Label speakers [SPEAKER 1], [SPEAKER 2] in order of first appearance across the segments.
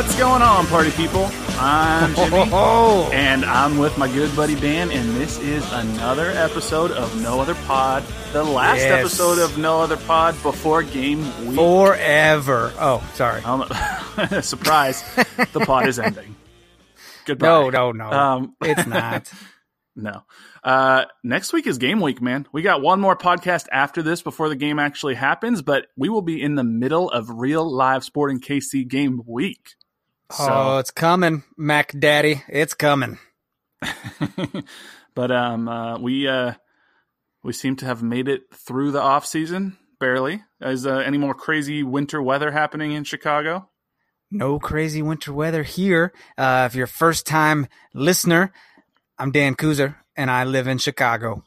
[SPEAKER 1] What's going on, party people? I'm Jimmy, and I'm with my good buddy Dan, and this is another episode of No Other Pod, the last
[SPEAKER 2] Yes.
[SPEAKER 1] episode of No Other Pod before game week.
[SPEAKER 2] Forever. Oh, sorry.
[SPEAKER 1] Um, surprise, the pod is ending. Goodbye.
[SPEAKER 2] No, no, no.
[SPEAKER 1] Um,
[SPEAKER 2] it's not.
[SPEAKER 1] No. Uh, next week is game week, man. We got one more podcast after this before the game actually happens, but we will be in the middle of real live Sporting KC game week.
[SPEAKER 2] Oh, it's coming, Mac Daddy. It's coming.
[SPEAKER 1] but um, uh, we uh, we seem to have made it through the off season barely. Is uh, any more crazy winter weather happening in Chicago?
[SPEAKER 2] No crazy winter weather here. Uh, if you're a first time listener, I'm Dan Kuzer, and I live in Chicago.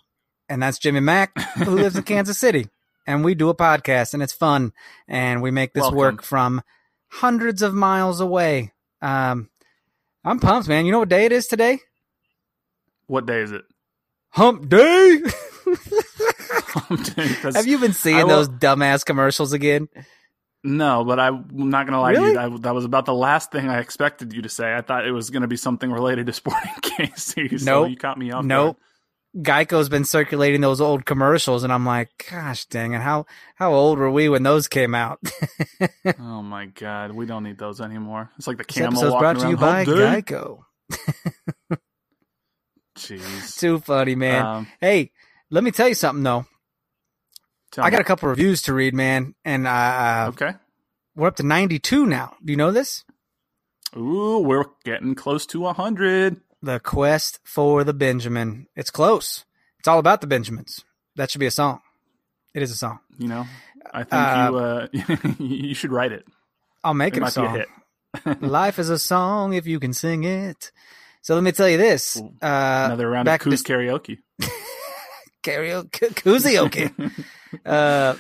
[SPEAKER 2] And that's Jimmy Mack, who lives in Kansas City. And we do a podcast, and it's fun. And we make this
[SPEAKER 1] Welcome.
[SPEAKER 2] work from hundreds of miles away. Um, I'm pumped, man. You know what day it is today?
[SPEAKER 1] What day is it?
[SPEAKER 2] Hump Day.
[SPEAKER 1] Because-
[SPEAKER 2] Have you been seeing
[SPEAKER 1] will-
[SPEAKER 2] those dumbass commercials again?
[SPEAKER 1] No, but I'm not going to lie
[SPEAKER 2] Really?
[SPEAKER 1] to you. I, that was about the last thing I expected you to say. I thought it was going to be something related to Sporting KC. So
[SPEAKER 2] Nope.
[SPEAKER 1] you caught me off.
[SPEAKER 2] Nope. Geico's been circulating those old commercials, and I'm like, gosh dang it, how how old were we when those came out?
[SPEAKER 1] Oh my god, we don't need those anymore. It's like the
[SPEAKER 2] this
[SPEAKER 1] camel
[SPEAKER 2] episode's brought to you by
[SPEAKER 1] Day.
[SPEAKER 2] Geico.
[SPEAKER 1] Jeez.
[SPEAKER 2] Too funny, man.
[SPEAKER 1] Um,
[SPEAKER 2] hey, let me tell you something though. I got
[SPEAKER 1] me.
[SPEAKER 2] a couple reviews to read, man, and uh,
[SPEAKER 1] Okay.
[SPEAKER 2] we're up to 92 now. Do you know this?
[SPEAKER 1] Ooh, we're getting close to a hundred.
[SPEAKER 2] The quest for the Benjamin. It's close. It's all about the Benjamins. That should be a song. It is a song.
[SPEAKER 1] You know, I think
[SPEAKER 2] Uh,
[SPEAKER 1] you uh, you should write it.
[SPEAKER 2] I'll make
[SPEAKER 1] It
[SPEAKER 2] it, a
[SPEAKER 1] a
[SPEAKER 2] song.
[SPEAKER 1] hit.
[SPEAKER 2] Life is a song if you can sing it. So let me tell you this. Uh,
[SPEAKER 1] Another round of Coos
[SPEAKER 2] to-
[SPEAKER 1] karaoke.
[SPEAKER 2] karaoke, uh,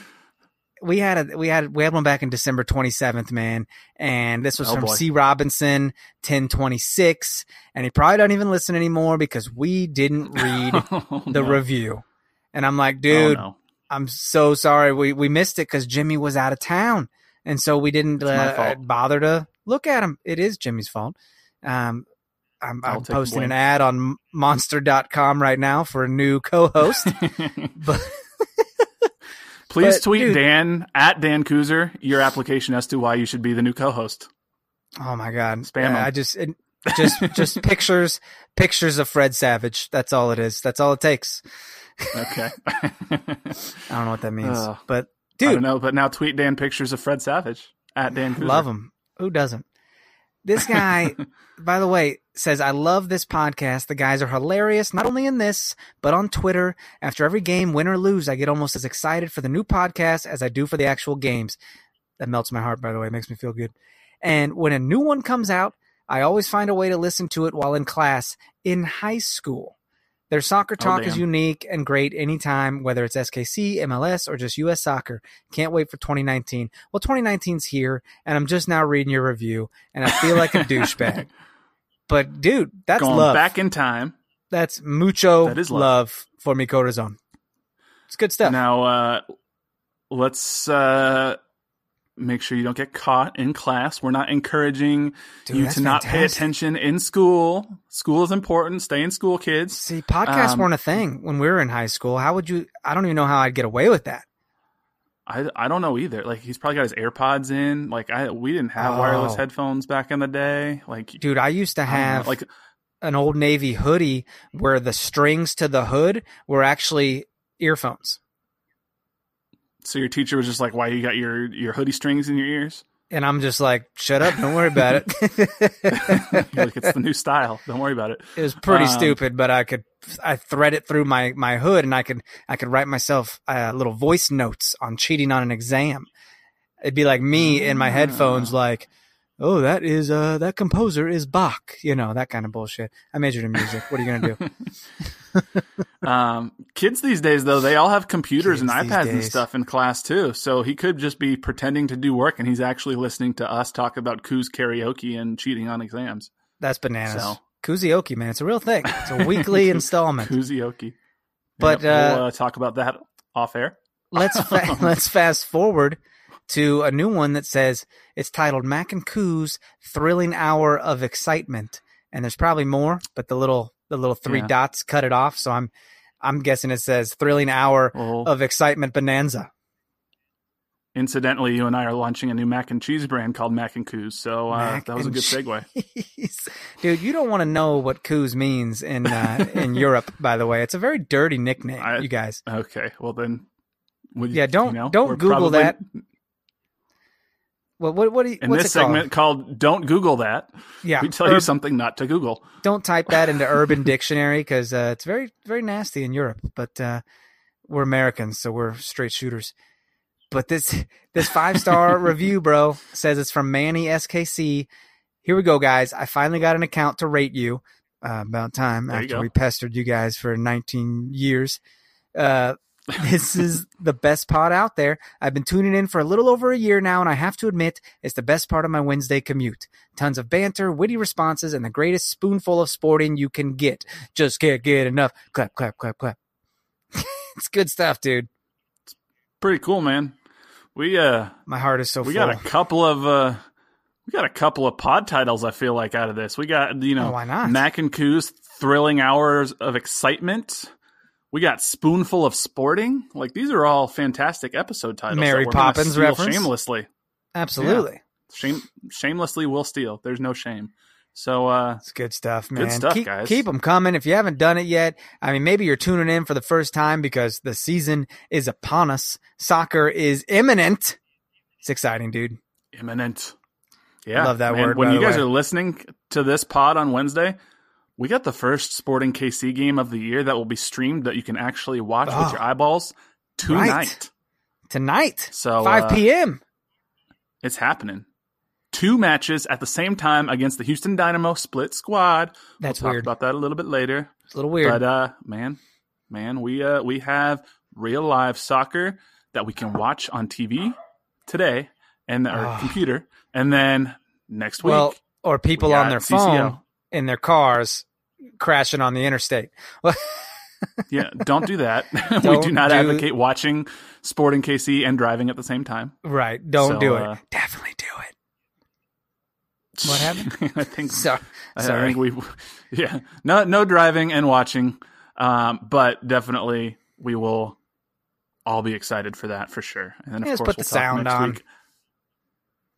[SPEAKER 2] we had a we had we had one back in December 27th, man, and this was
[SPEAKER 1] Oh,
[SPEAKER 2] from
[SPEAKER 1] boy.
[SPEAKER 2] C. Robinson 1026, and he probably don't even listen anymore because we didn't read
[SPEAKER 1] Oh,
[SPEAKER 2] the
[SPEAKER 1] no.
[SPEAKER 2] review. And I'm like,
[SPEAKER 1] Oh,
[SPEAKER 2] dude,
[SPEAKER 1] no.
[SPEAKER 2] I'm so sorry we we missed it because Jimmy was out of town, and so we didn't uh, bother to look at him. It is Jimmy's fault. Um, I'm, I'm posting an ad on Monster.com right now for a new co-host. but
[SPEAKER 1] Please
[SPEAKER 2] But,
[SPEAKER 1] tweet
[SPEAKER 2] dude-
[SPEAKER 1] Dan at Dan Kuzer your application as to why you should be the new co-host.
[SPEAKER 2] oh my god,
[SPEAKER 1] Spam
[SPEAKER 2] Uh,
[SPEAKER 1] 'em.
[SPEAKER 2] I just it, just just pictures pictures of Fred Savage. That's all it is. That's all it takes.
[SPEAKER 1] Okay.
[SPEAKER 2] I don't know what that means,
[SPEAKER 1] Ugh.
[SPEAKER 2] but
[SPEAKER 1] I don't
[SPEAKER 2] dude,
[SPEAKER 1] know, but now tweet Dan pictures of Fred Savage at Dan Kuzer.
[SPEAKER 2] love him. Who doesn't? This guy, by the way, says, I love this podcast. The guys are hilarious, not only in this, but on Twitter. After every game, win or lose, I get almost as excited for the new podcast as I do for the actual games. That melts my heart, by the way. It makes me feel good. And when a new one comes out, I always find a way to listen to it while in class in high school. Their soccer
[SPEAKER 1] Oh,
[SPEAKER 2] talk is unique and great anytime, whether it's SKC, MLS, or just US soccer. Can't wait for 2019. Well, 2019's here, and I'm just now reading your review, and I feel like a douchebag. But dude, that's
[SPEAKER 1] Going
[SPEAKER 2] love.
[SPEAKER 1] back in time.
[SPEAKER 2] That's mucho
[SPEAKER 1] That is love.
[SPEAKER 2] love. for mi corazon. It's good stuff.
[SPEAKER 1] Now, uh, let's uh, make sure you don't get caught in class. We're not encouraging
[SPEAKER 2] Dude,
[SPEAKER 1] you to not pay attention in school. School is important. Stay in school, kids.
[SPEAKER 2] See, podcasts
[SPEAKER 1] Um,
[SPEAKER 2] weren't a thing when we were in high school. How would you? I don't even know how I'd get away with that.
[SPEAKER 1] I, I don't know either. Like he's probably got his AirPods in. Like I we didn't have wireless
[SPEAKER 2] Oh.
[SPEAKER 1] headphones back in the day. Like
[SPEAKER 2] Dude, I used to
[SPEAKER 1] I don't know,
[SPEAKER 2] have
[SPEAKER 1] like
[SPEAKER 2] an old Navy hoodie where the strings to the hood were actually earphones.
[SPEAKER 1] so your teacher was just like, "Why you got your your hoodie strings in your ears?"
[SPEAKER 2] And I'm just like, shut up, don't worry about it.
[SPEAKER 1] Like it's the new style. Don't worry about it.
[SPEAKER 2] it was pretty
[SPEAKER 1] Um,
[SPEAKER 2] stupid, but I could I thread it through my my hood and I could I could write myself uh, little voice notes on cheating on an exam. It'd be like me in my headphones,
[SPEAKER 1] Ah.
[SPEAKER 2] like, oh, that is uh that composer is Bach, you know that kind of bullshit. I majored in music. What are you gonna do?
[SPEAKER 1] Um, kids these days, though, they all have computers and
[SPEAKER 2] Kids these
[SPEAKER 1] iPads and stuff in class too. So he could just be pretending to do work, and he's actually listening to us talk about Coos karaoke and cheating on exams.
[SPEAKER 2] That's bananas.
[SPEAKER 1] So-
[SPEAKER 2] Kuzioki, man, it's a real thing. It's a weekly installment.
[SPEAKER 1] Karaoke.
[SPEAKER 2] But, uh
[SPEAKER 1] we'll
[SPEAKER 2] uh,
[SPEAKER 1] talk about that off air.
[SPEAKER 2] let's fa- let's fast forward to a new one that says it's titled Mac and Coos Thrilling Hour of Excitement, and there's probably more, but the little the little three
[SPEAKER 1] Yeah.
[SPEAKER 2] dots cut it off, so I'm I'm guessing it says Thrilling Hour
[SPEAKER 1] Well,
[SPEAKER 2] of Excitement Bonanza.
[SPEAKER 1] Incidentally, you and I are launching a new mac and cheese brand called Mac and Coos. So uh,
[SPEAKER 2] Mac
[SPEAKER 1] that was a good segue.
[SPEAKER 2] cheese. Dude, you don't want to know what Coos means in uh, in Europe. By the way, it's a very dirty nickname,
[SPEAKER 1] I-
[SPEAKER 2] you guys.
[SPEAKER 1] Okay, well then. would
[SPEAKER 2] Yeah, don't-
[SPEAKER 1] you know,
[SPEAKER 2] don't Google
[SPEAKER 1] probably-
[SPEAKER 2] that. What what what? Do you,
[SPEAKER 1] In
[SPEAKER 2] what's
[SPEAKER 1] this
[SPEAKER 2] it called?
[SPEAKER 1] segment called "Don't Google That,"
[SPEAKER 2] yeah,
[SPEAKER 1] we tell you something not to Google.
[SPEAKER 2] don't type that into Urban Dictionary because uh, it's very very nasty in Europe. But uh, we're Americans, so we're straight shooters. But this this five star review, bro, says it's from Manny SKC. Here we go, guys. I finally got an account to rate you. Uh, about time
[SPEAKER 1] There
[SPEAKER 2] after we pestered you guys for 19 years. Uh, this is the best pod out there. I've been tuning in for a little over a year now, and I have to admit, it's the best part of my Wednesday commute. Tons of banter, witty responses, and the greatest spoonful of sporting you can get. Just can't get enough. Clap, clap, clap, clap. it's good stuff, dude.
[SPEAKER 1] It's Pretty cool, man. We uh
[SPEAKER 2] My heart is so
[SPEAKER 1] we
[SPEAKER 2] full.
[SPEAKER 1] got a couple of uh we got a couple of pod titles. I feel like out of this, we got you know
[SPEAKER 2] Oh, why not?
[SPEAKER 1] Mac and Coos thrilling hours of excitement. We got spoonful of sporting. Like these are all fantastic episode titles.
[SPEAKER 2] Mary
[SPEAKER 1] we're
[SPEAKER 2] Poppins reference?
[SPEAKER 1] shamelessly.
[SPEAKER 2] Absolutely.
[SPEAKER 1] Shame, shamelessly, will steal. There's no shame. So uh
[SPEAKER 2] It's good stuff, man.
[SPEAKER 1] stuff,
[SPEAKER 2] keep,
[SPEAKER 1] guys.
[SPEAKER 2] Keep them coming. If you haven't done it yet, I mean, maybe you're tuning in for the first time because the season is upon us. Soccer is imminent. It's exciting, dude.
[SPEAKER 1] imminent. Yeah,
[SPEAKER 2] love that
[SPEAKER 1] man.
[SPEAKER 2] word,
[SPEAKER 1] When you guys
[SPEAKER 2] way.
[SPEAKER 1] are listening to this pod on Wednesday, we got the first Sporting KC game of the year that will be streamed that you can actually watch
[SPEAKER 2] Oh.
[SPEAKER 1] with your eyeballs tonight.
[SPEAKER 2] Right. Tonight,
[SPEAKER 1] So
[SPEAKER 2] 5
[SPEAKER 1] uh,
[SPEAKER 2] p.m.
[SPEAKER 1] It's happening. Two matches at the same time against the Houston Dynamo split squad.
[SPEAKER 2] That's
[SPEAKER 1] we'll talk about that a little bit later.
[SPEAKER 2] It's a little weird.
[SPEAKER 1] But uh, man, man, we uh we have real live soccer that we can watch on TV today and our
[SPEAKER 2] Ah.
[SPEAKER 1] computer, and then next week.
[SPEAKER 2] well, or people
[SPEAKER 1] we
[SPEAKER 2] on their
[SPEAKER 1] CCL.
[SPEAKER 2] phone in their cars crashing on the interstate.
[SPEAKER 1] yeah, don't do that. we
[SPEAKER 2] Don't
[SPEAKER 1] do not
[SPEAKER 2] do-
[SPEAKER 1] advocate watching Sporting KC and driving at the same time.
[SPEAKER 2] right. Don't
[SPEAKER 1] So,
[SPEAKER 2] do
[SPEAKER 1] uh,
[SPEAKER 2] it. Definitely do it. What happened?
[SPEAKER 1] I think
[SPEAKER 2] So,
[SPEAKER 1] I
[SPEAKER 2] sorry.
[SPEAKER 1] think we, yeah, no, no driving and watching, um, but definitely we will all be excited for that for sure. And then of
[SPEAKER 2] Yeah, just
[SPEAKER 1] course
[SPEAKER 2] put the
[SPEAKER 1] we'll talk
[SPEAKER 2] sound on.
[SPEAKER 1] week.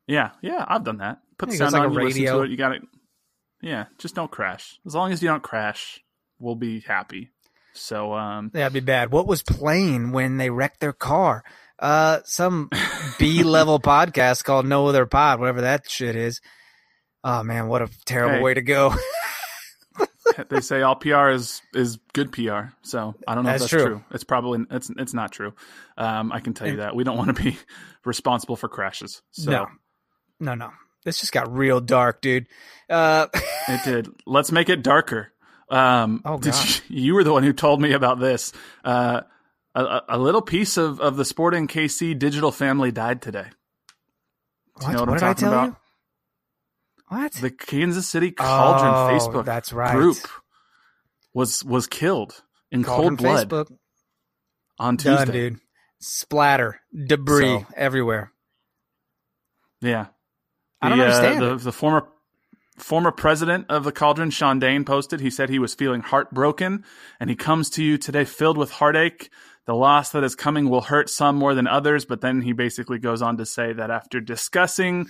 [SPEAKER 1] Yeah, yeah, I've done that. Put the sound
[SPEAKER 2] like
[SPEAKER 1] on,
[SPEAKER 2] a
[SPEAKER 1] you listen
[SPEAKER 2] radio.
[SPEAKER 1] to it. You got it. Yeah, just don't crash. As long as you don't crash, we'll be happy. So, um,
[SPEAKER 2] That'd be bad. What was playing when they wrecked their car? Uh, some B level podcast called No Other Pod, whatever that shit is. Oh man, what a terrible
[SPEAKER 1] Hey.
[SPEAKER 2] way to go.
[SPEAKER 1] they say all PR is is good PR. So I don't know
[SPEAKER 2] That's
[SPEAKER 1] if that's
[SPEAKER 2] true.
[SPEAKER 1] true. It's probably it's it's not true. Um, I can tell you that we don't want to be responsible for crashes. So
[SPEAKER 2] No, no, no. This just got real dark, dude. Uh,
[SPEAKER 1] it did. Let's make it darker. Um,
[SPEAKER 2] Oh, God.
[SPEAKER 1] you, you were the one who told me about this. Uh, a- a, little piece of, of the Sporting KC digital family died today. Do
[SPEAKER 2] what,
[SPEAKER 1] you know what,
[SPEAKER 2] what
[SPEAKER 1] I'm
[SPEAKER 2] did I
[SPEAKER 1] talking
[SPEAKER 2] tell
[SPEAKER 1] about?
[SPEAKER 2] you? What?
[SPEAKER 1] The Kansas City Cauldron
[SPEAKER 2] Oh,
[SPEAKER 1] Facebook
[SPEAKER 2] that's right.
[SPEAKER 1] group was was killed in
[SPEAKER 2] Cauldron
[SPEAKER 1] cold blood.
[SPEAKER 2] Facebook.
[SPEAKER 1] on Tuesday.
[SPEAKER 2] Done, dude. Splatter, debris
[SPEAKER 1] So-
[SPEAKER 2] everywhere.
[SPEAKER 1] Yeah.
[SPEAKER 2] I don't
[SPEAKER 1] The, uh,
[SPEAKER 2] understand
[SPEAKER 1] the, the former former president of the Cauldron, Sean Dane, posted. He said he was feeling heartbroken, and he comes to you today filled with heartache. The loss that is coming will hurt some more than others, but then he basically goes on to say that after discussing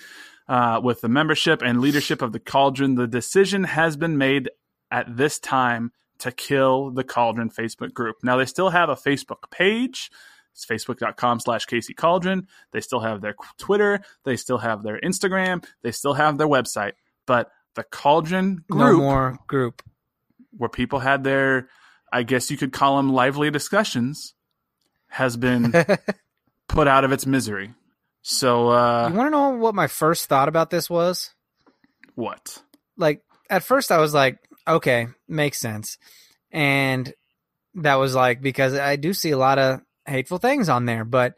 [SPEAKER 1] uh, with the membership and leadership of the Cauldron, the decision has been made at this time to kill the Cauldron Facebook group. Now they still have a Facebook page. It's facebook.com slash KC Cauldron. They still have their Twitter. They still have their Instagram. They still have their website. But the Cauldron group.
[SPEAKER 2] No more group.
[SPEAKER 1] where people had their, I guess you could call them lively discussions, has been put out of its misery. So, uh,
[SPEAKER 2] you want to know what my first thought about this was?
[SPEAKER 1] what?
[SPEAKER 2] like at first I was like, okay, makes sense. And that was like because I do see a lot of hateful things on there, but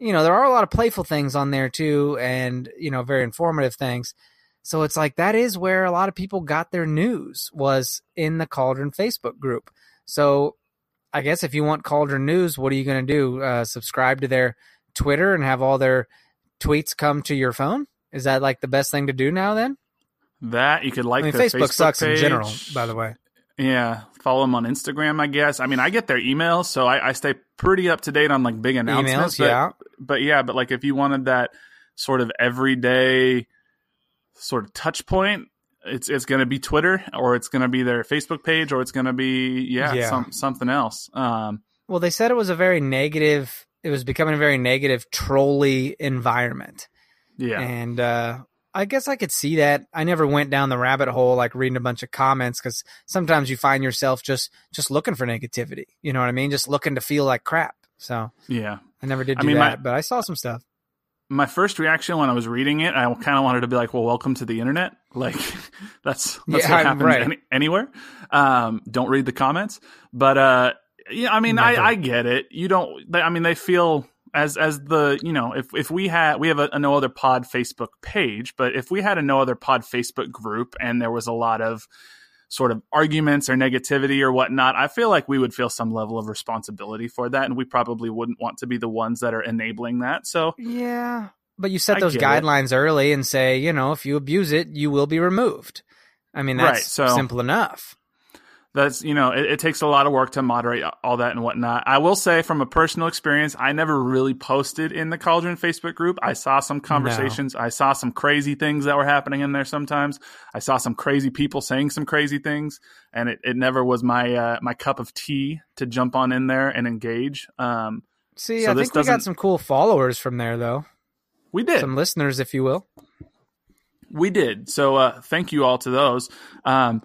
[SPEAKER 2] you know, there are a lot of playful things on there too and you know, very informative things. So it's like that is where a lot of people got their news was in the Cauldron Facebook group. So I guess if you want Cauldron news, what are you going to do? Uh, subscribe to their Twitter and have all their tweets come to your phone? Is that like the best thing to do now then?
[SPEAKER 1] That you could like
[SPEAKER 2] I mean,
[SPEAKER 1] their
[SPEAKER 2] Facebook, sucks in general, by the way.
[SPEAKER 1] Yeah, follow them on Instagram, I guess. I mean, I get their emails, so I, I stay pretty up to date on like big announcements.
[SPEAKER 2] Emails,
[SPEAKER 1] but,
[SPEAKER 2] yeah.
[SPEAKER 1] but yeah, but like if you wanted that sort of everyday sort of touch point, it's it's going to be Twitter or it's going to be their Facebook page or it's going to be yeah,
[SPEAKER 2] Yeah.
[SPEAKER 1] Some, something else. Um,
[SPEAKER 2] Well, they said it was a very negative. It was becoming a very negative, trolly environment,
[SPEAKER 1] yeah,
[SPEAKER 2] and uh, I guess I could see that. I never went down the rabbit hole like reading a bunch of comments because sometimes you find yourself just just looking for negativity. You know what I mean? Just looking to feel like crap. So
[SPEAKER 1] yeah.
[SPEAKER 2] I never did
[SPEAKER 1] I
[SPEAKER 2] do
[SPEAKER 1] mean, my-
[SPEAKER 2] that, but I saw some stuff.
[SPEAKER 1] My first reaction when I was reading it, I kind of wanted to be like, "Well, welcome to the internet." Like that's that's
[SPEAKER 2] Yeah,
[SPEAKER 1] what happens
[SPEAKER 2] right.
[SPEAKER 1] any, anywhere. Um, don't read the comments, but uh, yeah, I mean, I,
[SPEAKER 2] Never.
[SPEAKER 1] I get it. You don't. They, I mean, they feel as as the you know, if if we had we have a, a no other pod Facebook page, but if we had a no other pod Facebook group and there was a lot of sort of arguments or negativity or whatnot, I feel like we would feel some level of responsibility for that, and we probably wouldn't want to be the ones that are enabling that. So
[SPEAKER 2] Yeah, but you set those
[SPEAKER 1] get it.
[SPEAKER 2] guidelines early and say, you know, if you abuse it, you will be removed. I mean, that's
[SPEAKER 1] Right, so-
[SPEAKER 2] simple enough.
[SPEAKER 1] That's you know it, it takes a lot of work to moderate all that and whatnot i will say from a personal experience i never really posted in the cauldron facebook group i saw some conversations i saw some crazy things that were happening in there sometimes i saw some crazy people saying some crazy things and it, it never was my uh, my cup of tea to jump on in there and engage um,
[SPEAKER 2] See,
[SPEAKER 1] So
[SPEAKER 2] I think we got some cool followers from there, though.
[SPEAKER 1] we did
[SPEAKER 2] Some listeners, if you will.
[SPEAKER 1] We did. So uh, thank you all to those. Um,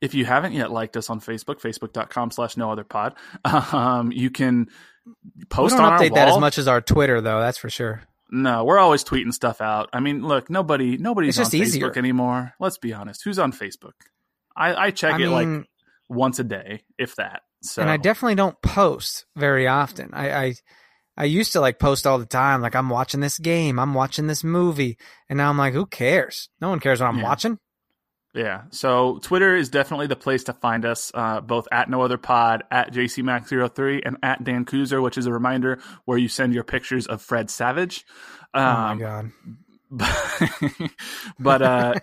[SPEAKER 1] if you haven't yet liked us on Facebook, facebook.com slash no other pod, um, you can post
[SPEAKER 2] we don't
[SPEAKER 1] on
[SPEAKER 2] update that as much as our Twitter, though. That's for sure.
[SPEAKER 1] No, we're always tweeting stuff out. I mean, look, nobody nobody's
[SPEAKER 2] It's just
[SPEAKER 1] on
[SPEAKER 2] easier.
[SPEAKER 1] Facebook anymore. Let's be honest. Who's on Facebook? I, I check
[SPEAKER 2] I
[SPEAKER 1] it like once a day, if that. So
[SPEAKER 2] and I definitely don't post very often. I, I I used to like post all the time, like I'm watching this game, I'm watching this movie, and now I'm like, who cares? No one cares what I'm
[SPEAKER 1] Yeah.
[SPEAKER 2] watching.
[SPEAKER 1] Yeah. So Twitter is definitely the place to find us, uh, both at No Other Pod, at JCMax03, and at Dan Kuzer, which is a reminder where you send your pictures of Fred Savage.
[SPEAKER 2] oh my
[SPEAKER 1] Um,
[SPEAKER 2] god.
[SPEAKER 1] but, but uh,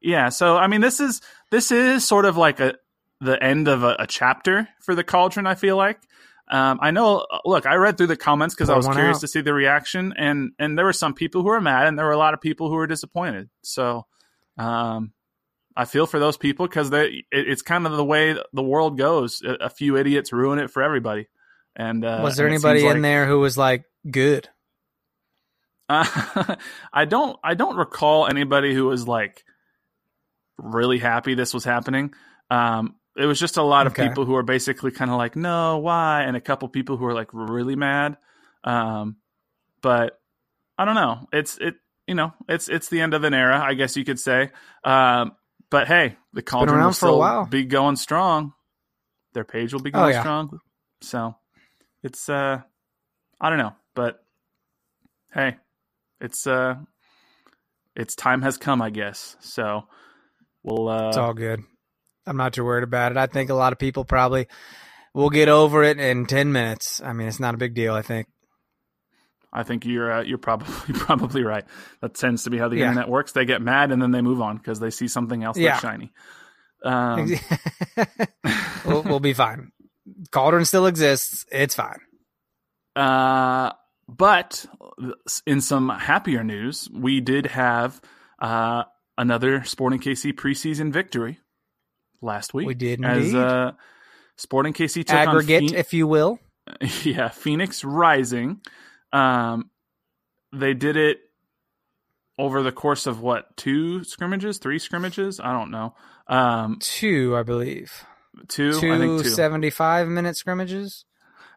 [SPEAKER 1] yeah. So I mean, this is this is sort of like a the end of a, a chapter for the Cauldron. I feel like. Um, I know. Look, I read through the comments because I was curious
[SPEAKER 2] out.
[SPEAKER 1] to see the reaction, and and there were some people who were mad, and there were a lot of people who were disappointed. So, um, I feel for those people because it, it's kind of the way the world goes. A, a few idiots ruin it for everybody. And uh,
[SPEAKER 2] Was there
[SPEAKER 1] and
[SPEAKER 2] anybody in
[SPEAKER 1] like-
[SPEAKER 2] there who was like good?
[SPEAKER 1] Uh, I don't. I don't recall anybody who was like really happy this was happening. Um, it was just a lot of people who were basically kind of like, "No, why?" and a couple people who were like really mad. Um, but I don't know. It's it. You know, it's it's the end of an era, I guess you could say. Um, but hey, the Cauldron will still be going strong. Their page will be
[SPEAKER 2] Oh,
[SPEAKER 1] going
[SPEAKER 2] yeah.
[SPEAKER 1] strong. So it's uh, I don't know, but hey, it's uh, its time has come, I guess. So we'll uh,
[SPEAKER 2] It's all good. I'm not too worried about it. I think a lot of people probably we'll get over it in ten minutes. I mean, it's not a big deal. I think.
[SPEAKER 1] I think you're uh, you're probably probably right. That tends to be how the
[SPEAKER 2] Yeah.
[SPEAKER 1] internet works. They get mad and then they move on because they see something else
[SPEAKER 2] Yeah.
[SPEAKER 1] that's shiny. Um,
[SPEAKER 2] we'll, we'll be fine. Cauldron still exists. It's fine.
[SPEAKER 1] Uh, but in some happier news, we did have uh, another Sporting KC preseason victory last week.
[SPEAKER 2] We did
[SPEAKER 1] as uh, Sporting KC took
[SPEAKER 2] Aggregate,
[SPEAKER 1] on Phe-
[SPEAKER 2] if you will.
[SPEAKER 1] yeah Phoenix Rising. Um, they did it over the course of what two scrimmages, three scrimmages? I don't know. Um,
[SPEAKER 2] Two, I believe.
[SPEAKER 1] two, I
[SPEAKER 2] Two
[SPEAKER 1] think two.
[SPEAKER 2] 75 minute scrimmages.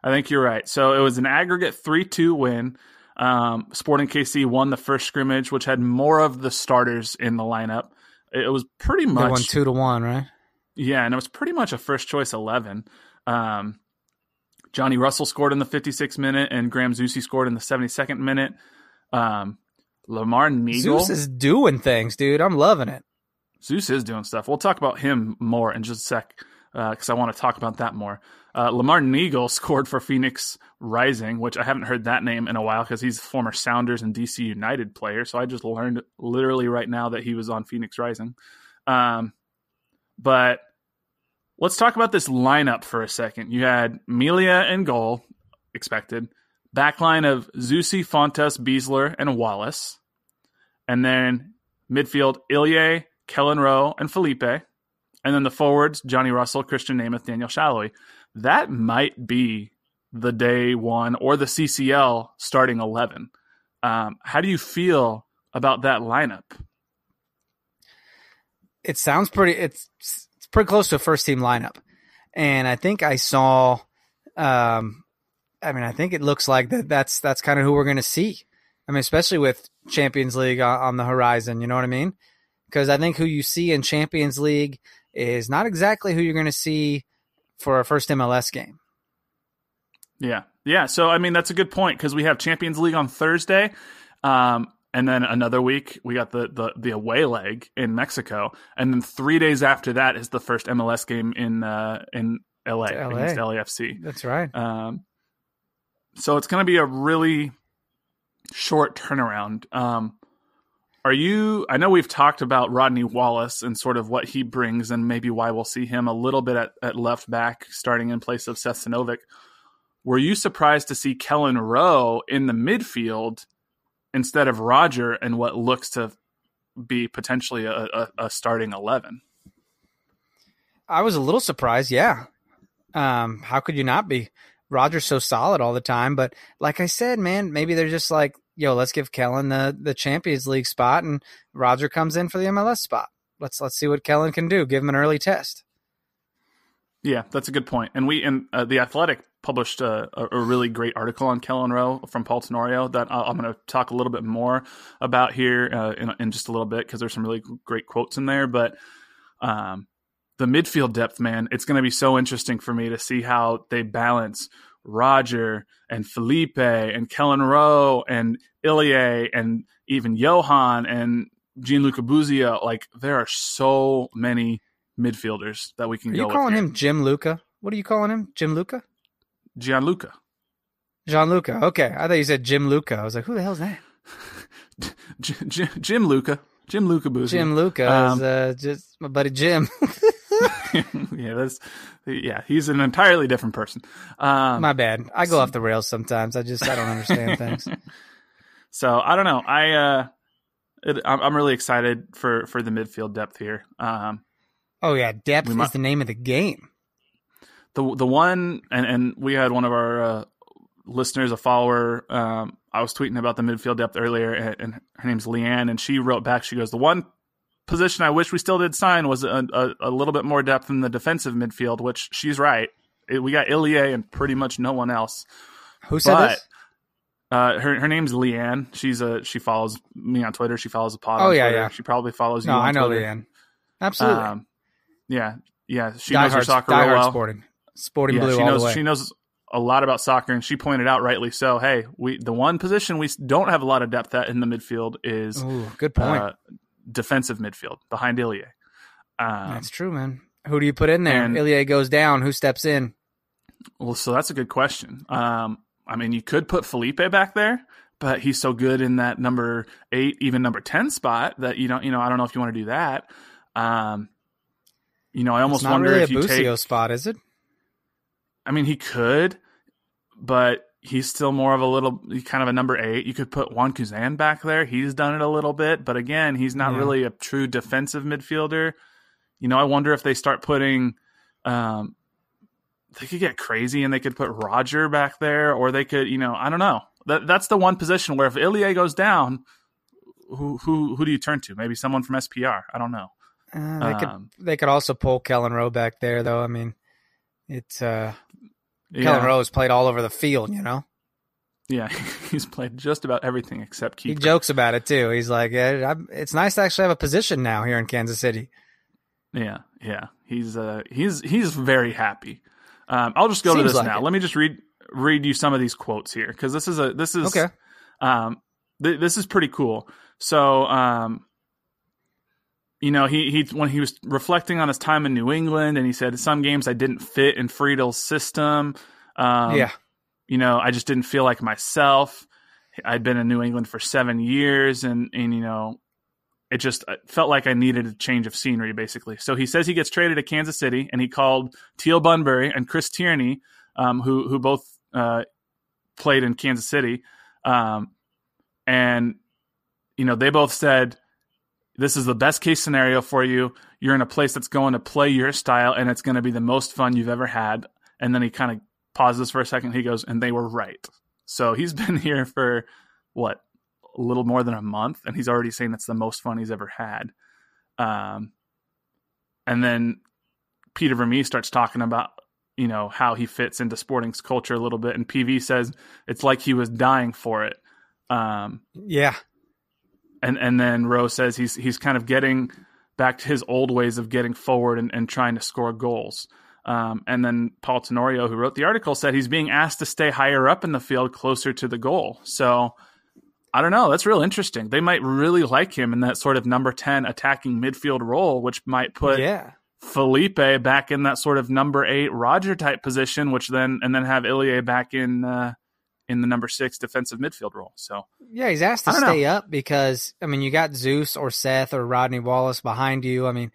[SPEAKER 1] I think you're right. So it was an aggregate 3 2 win. Um, Sporting KC won the first scrimmage, which had more of the starters in the lineup. It was pretty
[SPEAKER 2] They
[SPEAKER 1] much.
[SPEAKER 2] won two to one, right?
[SPEAKER 1] Yeah, and it was pretty much a first choice 11. Um, Johnny Russell scored in the 56th minute, and Graham Zusi scored in the 72nd minute. Um, Lamar Neagle.
[SPEAKER 2] Zeus is doing things, dude. I'm loving it.
[SPEAKER 1] Zeus is doing stuff. We'll talk about him more in just a sec because I want to talk about that more. Uh, Lamar Neagle scored for Phoenix Rising, which I haven't heard that name in a while because he's a former Sounders and DC United player. So I just learned literally right now that he was on Phoenix Rising. Um, but let's talk about this lineup for a second. You had Melia and goal, expected. Backline of Zusi, Fontàs, Besler, and Wallace. And then midfield, Ilie, Kelyn Rowe, and Felipe. And then the forwards, Johnny Russell, Krisztian Nemeth, Daniel Salloi. That might be the day one or the CCL starting 11. Um, how do you feel about that lineup?
[SPEAKER 2] It sounds pretty. It's pretty close to a first team lineup, and I think I saw. Um, I mean, I think it looks like that. That's that's kind of who we're going to see. I mean, especially with Champions League on, the horizon. You know what I mean? Because I think who you see in Champions League is not exactly who you're going to see for a first MLS game.
[SPEAKER 1] Yeah. Yeah. So, I mean, that's a good point because we have Champions League on Thursday. Um, and then another week, we got the, the, the away leg in Mexico. And then three days after that is the first MLS game in, uh, in LA,
[SPEAKER 2] LA.
[SPEAKER 1] against LAFC.
[SPEAKER 2] That's right.
[SPEAKER 1] Um, so it's going to be a really short turnaround. Um, are you? I know we've talked about Rodney Wallace and sort of what he brings, and maybe why we'll see him a little bit at, at left back, starting in place of Seth Sinovic. Were you surprised to see Kelyn Rowe in the midfield instead of Roger and what looks to be potentially a, a, a starting eleven?
[SPEAKER 2] I was a little surprised. Yeah. Um, how could you not be? Roger's so solid all the time, but like I said, man, maybe they're just like, yo, let's give Kelyn the the Champions League spot, and Roger comes in for the MLS spot. Let's let's see what Kelyn can do. Give him an early test.
[SPEAKER 1] Yeah, that's a good point. And we and uh, the Athletic published a, a, really great article on Kelyn Rowe from Paul Tenorio that I- I'm going to talk a little bit more about here uh, in, in just a little bit because there's some really great quotes in there. But um, the midfield depth, man, it's going to be so interesting for me to see how they balance Roger and Felipe and Kelyn Rowe and Ilie and even Johan and Gianluca Busio. Like there are so many midfielders that we can
[SPEAKER 2] Are
[SPEAKER 1] go
[SPEAKER 2] you calling him Jim Luca? What are you calling him? Jim Luca?
[SPEAKER 1] Gianluca.
[SPEAKER 2] John Luca. Okay, I thought you said Jim Luca. I was like, who the hell's that?
[SPEAKER 1] Jim Luca. Jim Luca Boozy.
[SPEAKER 2] Jim Luca
[SPEAKER 1] Um,
[SPEAKER 2] is uh, just my buddy Jim.
[SPEAKER 1] yeah, that's yeah. He's an entirely different person. Um,
[SPEAKER 2] my bad. I go off the rails sometimes. I just I don't understand things.
[SPEAKER 1] so I don't know. I uh, it, I'm, I'm really excited for for the midfield depth here. Um,
[SPEAKER 2] Oh yeah, depth
[SPEAKER 1] We
[SPEAKER 2] is the name of the game.
[SPEAKER 1] The the one and and we had one of our uh, listeners, a follower. Um, I was tweeting about the midfield depth earlier, and, and her name's Leanne, and she wrote back. She goes, "The one position I wish we still did sign was a, a, a little bit more depth in the defensive midfield." Which she's right. It, we got Ilie and pretty much no one else.
[SPEAKER 2] Who said
[SPEAKER 1] But-
[SPEAKER 2] this?
[SPEAKER 1] Uh, her her name's Leanne. She's a she follows me on Twitter. She follows the pod.
[SPEAKER 2] Oh,
[SPEAKER 1] on
[SPEAKER 2] yeah,
[SPEAKER 1] Twitter.
[SPEAKER 2] yeah.
[SPEAKER 1] She probably follows you.
[SPEAKER 2] No, I know
[SPEAKER 1] Twitter.
[SPEAKER 2] Leanne. Absolutely.
[SPEAKER 1] Um, yeah, yeah. She knows her
[SPEAKER 2] diehard,
[SPEAKER 1] soccer real
[SPEAKER 2] diehard
[SPEAKER 1] well.
[SPEAKER 2] sporting, sporting
[SPEAKER 1] yeah,
[SPEAKER 2] blue
[SPEAKER 1] she knows she knows a lot about soccer, and she pointed out rightly so. Hey, we the one position we don't have a lot of depth at in the midfield is
[SPEAKER 2] Ooh, good point.
[SPEAKER 1] uh, defensive midfield behind Ilie. Um,
[SPEAKER 2] That's true, man. Who do you put in there?
[SPEAKER 1] and-
[SPEAKER 2] Ilie goes down. Who steps in?
[SPEAKER 1] Well, so that's a good question. Um, I mean, you could put Felipe back there, but he's so good in that number eight, even number ten spot that you don't. You know, I don't know if you want to do that. Um, you know, I almost
[SPEAKER 2] it's not
[SPEAKER 1] wonder
[SPEAKER 2] really
[SPEAKER 1] if
[SPEAKER 2] a
[SPEAKER 1] you
[SPEAKER 2] Busio
[SPEAKER 1] take.
[SPEAKER 2] spot, is it?
[SPEAKER 1] I mean, he could, but he's still more of a little kind of a number eight. You could put Juan Kuzan back there. He's done it a little bit, but again, he's not
[SPEAKER 2] Yeah.
[SPEAKER 1] really a true defensive midfielder. You know, I wonder if they start putting. Um, they could get crazy and they could put Roger back there, or they could, you know, I don't know. That that's the one position where if Ilie goes down, who who who do you turn to? Maybe someone from SPR. I don't know.
[SPEAKER 2] Uh, they could
[SPEAKER 1] Um,
[SPEAKER 2] they could also pull Kelyn Rowe back there, though. I mean, it's uh,
[SPEAKER 1] Yeah,
[SPEAKER 2] Kelyn Rowe has played all over the field. You know,
[SPEAKER 1] yeah, he's played just about everything except
[SPEAKER 2] he jokes about it too. He's like, yeah, I'm, it's nice to actually have a position now here in Kansas City.
[SPEAKER 1] Yeah, yeah. He's uh he's he's very happy. Um, I'll just go to this
[SPEAKER 2] like
[SPEAKER 1] now.
[SPEAKER 2] it.
[SPEAKER 1] Let me just read read you some of these quotes here because this is a this is
[SPEAKER 2] Okay.
[SPEAKER 1] um th- this is pretty cool. So um you know he he when he was reflecting on his time in New England and he said some games I didn't fit in Friedel's system. Um,
[SPEAKER 2] yeah,
[SPEAKER 1] you know, I just didn't feel like myself. I'd been in New England for seven years, and and you know, it just felt like I needed a change of scenery, basically. So he says he gets traded to Kansas City, and he called Teal Bunbury and Chris Tierney, um, who who both uh, played in Kansas City, um, and you know, they both said. This is the best case scenario for you. You're in a place that's going to play your style, and it's going to be the most fun you've ever had. And then he kind of pauses for a second. He goes, and they were right. So he's been here for what a little more than a month, and he's already saying it's the most fun he's ever had. Um, and then Peter Vermes starts talking about you know how he fits into Sporting's culture a little bit, and PV says it's like he was dying for it. Um,
[SPEAKER 2] yeah,
[SPEAKER 1] and and then Rowe says he's he's kind of getting back to his old ways of getting forward and, and trying to score goals. Um, and then Paul Tenorio, who wrote the article, said he's being asked to stay higher up in the field, closer to the goal. So I don't know. That's real interesting. They might really like him in that sort of number ten attacking midfield role, which might put
[SPEAKER 2] yeah.
[SPEAKER 1] Felipe back in that sort of number eight Roger type position, which then and then have Ilie back in uh, in the number six defensive midfield role. So
[SPEAKER 2] Yeah, he's asked to stay up because I mean you got Zeus or Seth or Rodney Wallace behind you. I mean,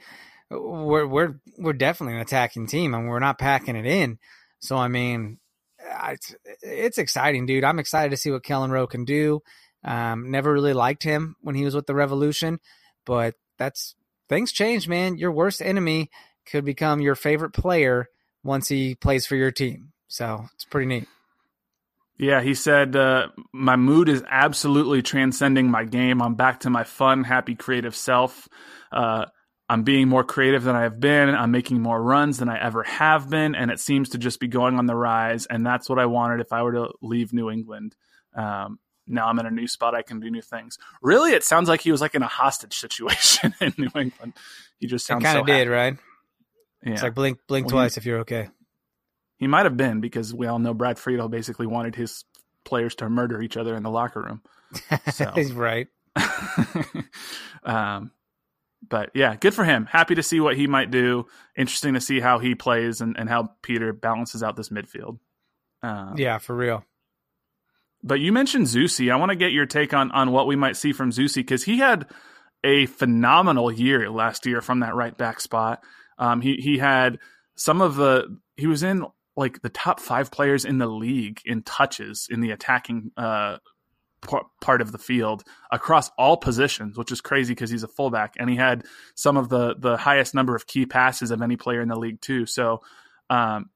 [SPEAKER 2] we're we're we're definitely an attacking team and we're not packing it in. So I mean, it's, it's exciting, dude. I'm excited to see what Kelyn Rowe can do. Um, never really liked him when he was with the Revolution, but that's things change, man. Your worst enemy could become your favorite player once he plays for your team. So it's pretty neat.
[SPEAKER 1] Yeah, he said, uh, My mood is absolutely transcending my game. I'm back to my fun, happy, creative self. Uh, I'm being more creative than I have been. I'm making more runs than I ever have been. And it seems to just be going on the rise. And that's what I wanted if I were to leave New England. Um, now I'm in a new spot. I can do new things. Really, it sounds like he was like in a hostage situation in New England. He just
[SPEAKER 2] kind
[SPEAKER 1] so
[SPEAKER 2] of did,
[SPEAKER 1] happy.
[SPEAKER 2] right?
[SPEAKER 1] Yeah.
[SPEAKER 2] It's like blink blink twice if you're okay.
[SPEAKER 1] He might have been because we all know Brad Friedel basically wanted his players to murder each other in the locker room. So.
[SPEAKER 2] He's right.
[SPEAKER 1] um, but yeah, good for him. Happy to see what he might do. Interesting to see how he plays and, and how Peter balances out this midfield. Um,
[SPEAKER 2] Yeah, for real.
[SPEAKER 1] But you mentioned Zusi. I want to get your take on on what we might see from Zusi because he had a phenomenal year last year from that right back spot. Um, he he had some of the he was in like the top five players in the league in touches in the attacking uh, par- part of the field across all positions, which is crazy because he's a fullback and he had some of the the highest number of key passes of any player in the league too. So, um,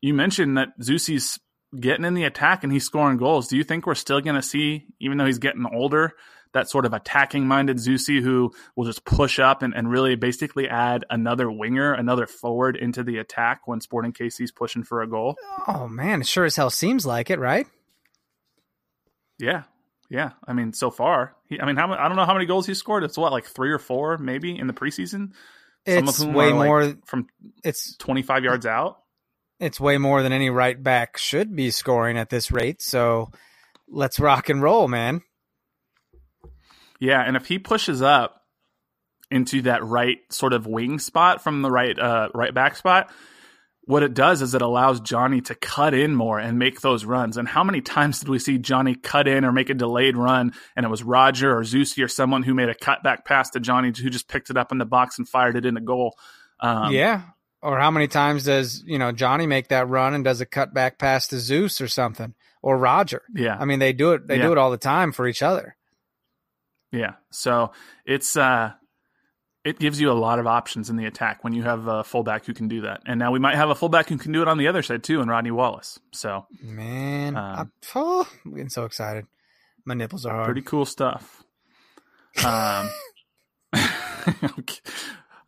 [SPEAKER 1] you mentioned that Zusi's getting in the attack and he's scoring goals. Do you think we're still going to see, even though he's getting older, that sort of attacking minded Zusi who will just push up and, and really basically add another winger, another forward into the attack when Sporting KC's pushing for a goal?
[SPEAKER 2] Oh man, it sure as hell seems like it, right?
[SPEAKER 1] Yeah. Yeah. I mean, so far, he, I mean, how, I don't know how many goals he scored. It's what, like three or four maybe in the preseason? Some
[SPEAKER 2] It's
[SPEAKER 1] of whom
[SPEAKER 2] way
[SPEAKER 1] like,
[SPEAKER 2] more.
[SPEAKER 1] from
[SPEAKER 2] It's
[SPEAKER 1] 25 yards out.
[SPEAKER 2] it's way more than any right back should be scoring at this rate. So let's rock and roll, man.
[SPEAKER 1] Yeah, and if he pushes up into that right sort of wing spot from the right uh, right back spot, what it does is it allows Johnny to cut in more and make those runs. And how many times did we see Johnny cut in or make a delayed run and it was Roger or Zusi or someone who made a cutback pass to Johnny who just picked it up in the box and fired it in the goal?
[SPEAKER 2] Um, yeah. Or how many times does, you know, Johnny make that run and does a cutback pass to Zeus or something or Roger?
[SPEAKER 1] Yeah.
[SPEAKER 2] I mean, they do it, they yeah. do it all the time for each other.
[SPEAKER 1] Yeah. So it's, uh, it gives you a lot of options in the attack when you have a fullback who can do that. And now we might have a fullback who can do it on the other side too, and Rodney Wallace. So
[SPEAKER 2] man, um, oh, I'm getting so excited. My nipples are hard.
[SPEAKER 1] Pretty cool stuff. Um,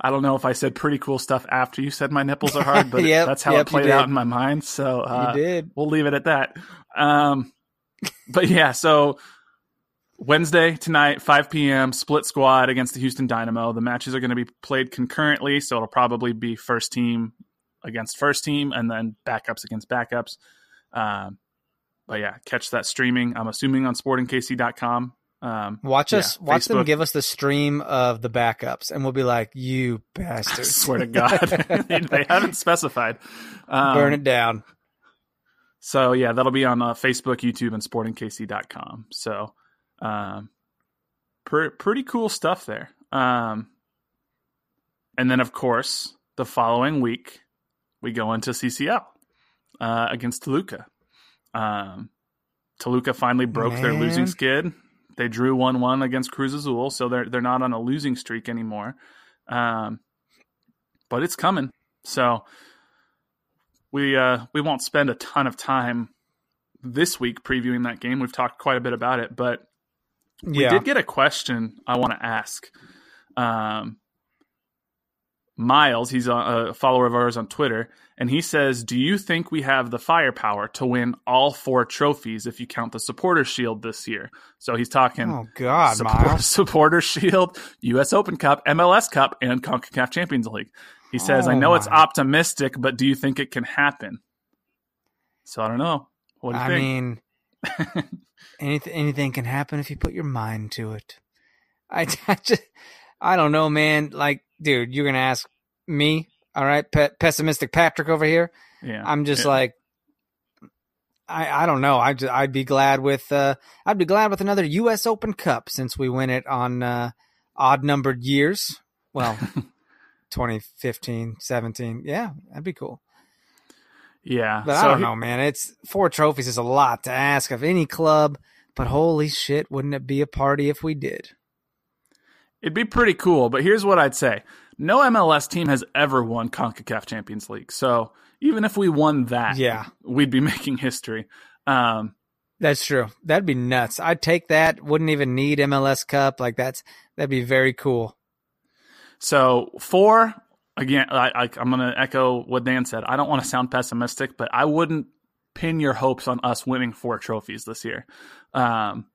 [SPEAKER 1] I don't know if I said pretty cool stuff after you said my nipples are hard, but yep, that's how yep, it played out in my mind. So uh,
[SPEAKER 2] you did.
[SPEAKER 1] We'll leave it at that. Um, but yeah, so Wednesday tonight, 5 p.m., split squad against the Houston Dynamo. The matches are going to be played concurrently, so it'll probably be first team against first team and then backups against backups. Um, but yeah, catch that streaming. I'm assuming on sportingkc.com. Um,
[SPEAKER 2] watch us, yeah, watch Facebook. them give us the stream of the backups, and we'll be like, "You bastards!" I
[SPEAKER 1] swear to God, they haven't specified.
[SPEAKER 2] Um, Burn it down.
[SPEAKER 1] So yeah, that'll be on uh, Facebook, YouTube, and sportingkc.com. So um, pre- pretty cool stuff there. Um, and then, of course, the following week, we go into CCL uh, against Toluca. Um, Toluca finally broke Man. their losing skid. They drew one one against Cruz Azul, so they're they're not on a losing streak anymore. Um, but it's coming. So we uh, we won't spend a ton of time this week previewing that game. We've talked quite a bit about it, but we yeah. did get a question I want to ask. Um, Miles, he's a, follower of ours on Twitter, and he says, "Do you think we have the firepower to win all four trophies if you count the Supporter Shield this year?" So he's talking,
[SPEAKER 2] oh God,
[SPEAKER 1] support, Supporter Shield, U.S. Open Cup, MLS Cup, and Concacaf Champions League. He says, oh "I know my. it's optimistic, but do you think it can happen?" So I don't know. What do you
[SPEAKER 2] I
[SPEAKER 1] think?
[SPEAKER 2] mean, anything anything can happen if you put your mind to it. I, I just I don't know, man. Like, dude, you're gonna ask me, all right, pe- pessimistic Patrick over here.
[SPEAKER 1] Yeah,
[SPEAKER 2] I'm just
[SPEAKER 1] yeah.
[SPEAKER 2] like, I I don't know. I I'd be glad with uh I'd be glad with another U.S. Open Cup since we win it on uh, odd numbered years. Well, 2015, 17. Yeah, that'd be cool.
[SPEAKER 1] Yeah,
[SPEAKER 2] but so I don't he, know, man. It's four trophies is a lot to ask of any club, but holy shit, wouldn't it be a party if we did?
[SPEAKER 1] It'd be pretty cool. But here's what I'd say: no MLS team has ever won Concacaf Champions League. So even if we won that,
[SPEAKER 2] yeah,
[SPEAKER 1] we'd be making history. Um,
[SPEAKER 2] that's true. That'd be nuts. I'd take that. Wouldn't even need MLS Cup. Like that's that'd be very cool.
[SPEAKER 1] So four again, I, am going to echo what Dan said. I don't want to sound pessimistic, but I wouldn't pin your hopes on us winning four trophies this year. Um,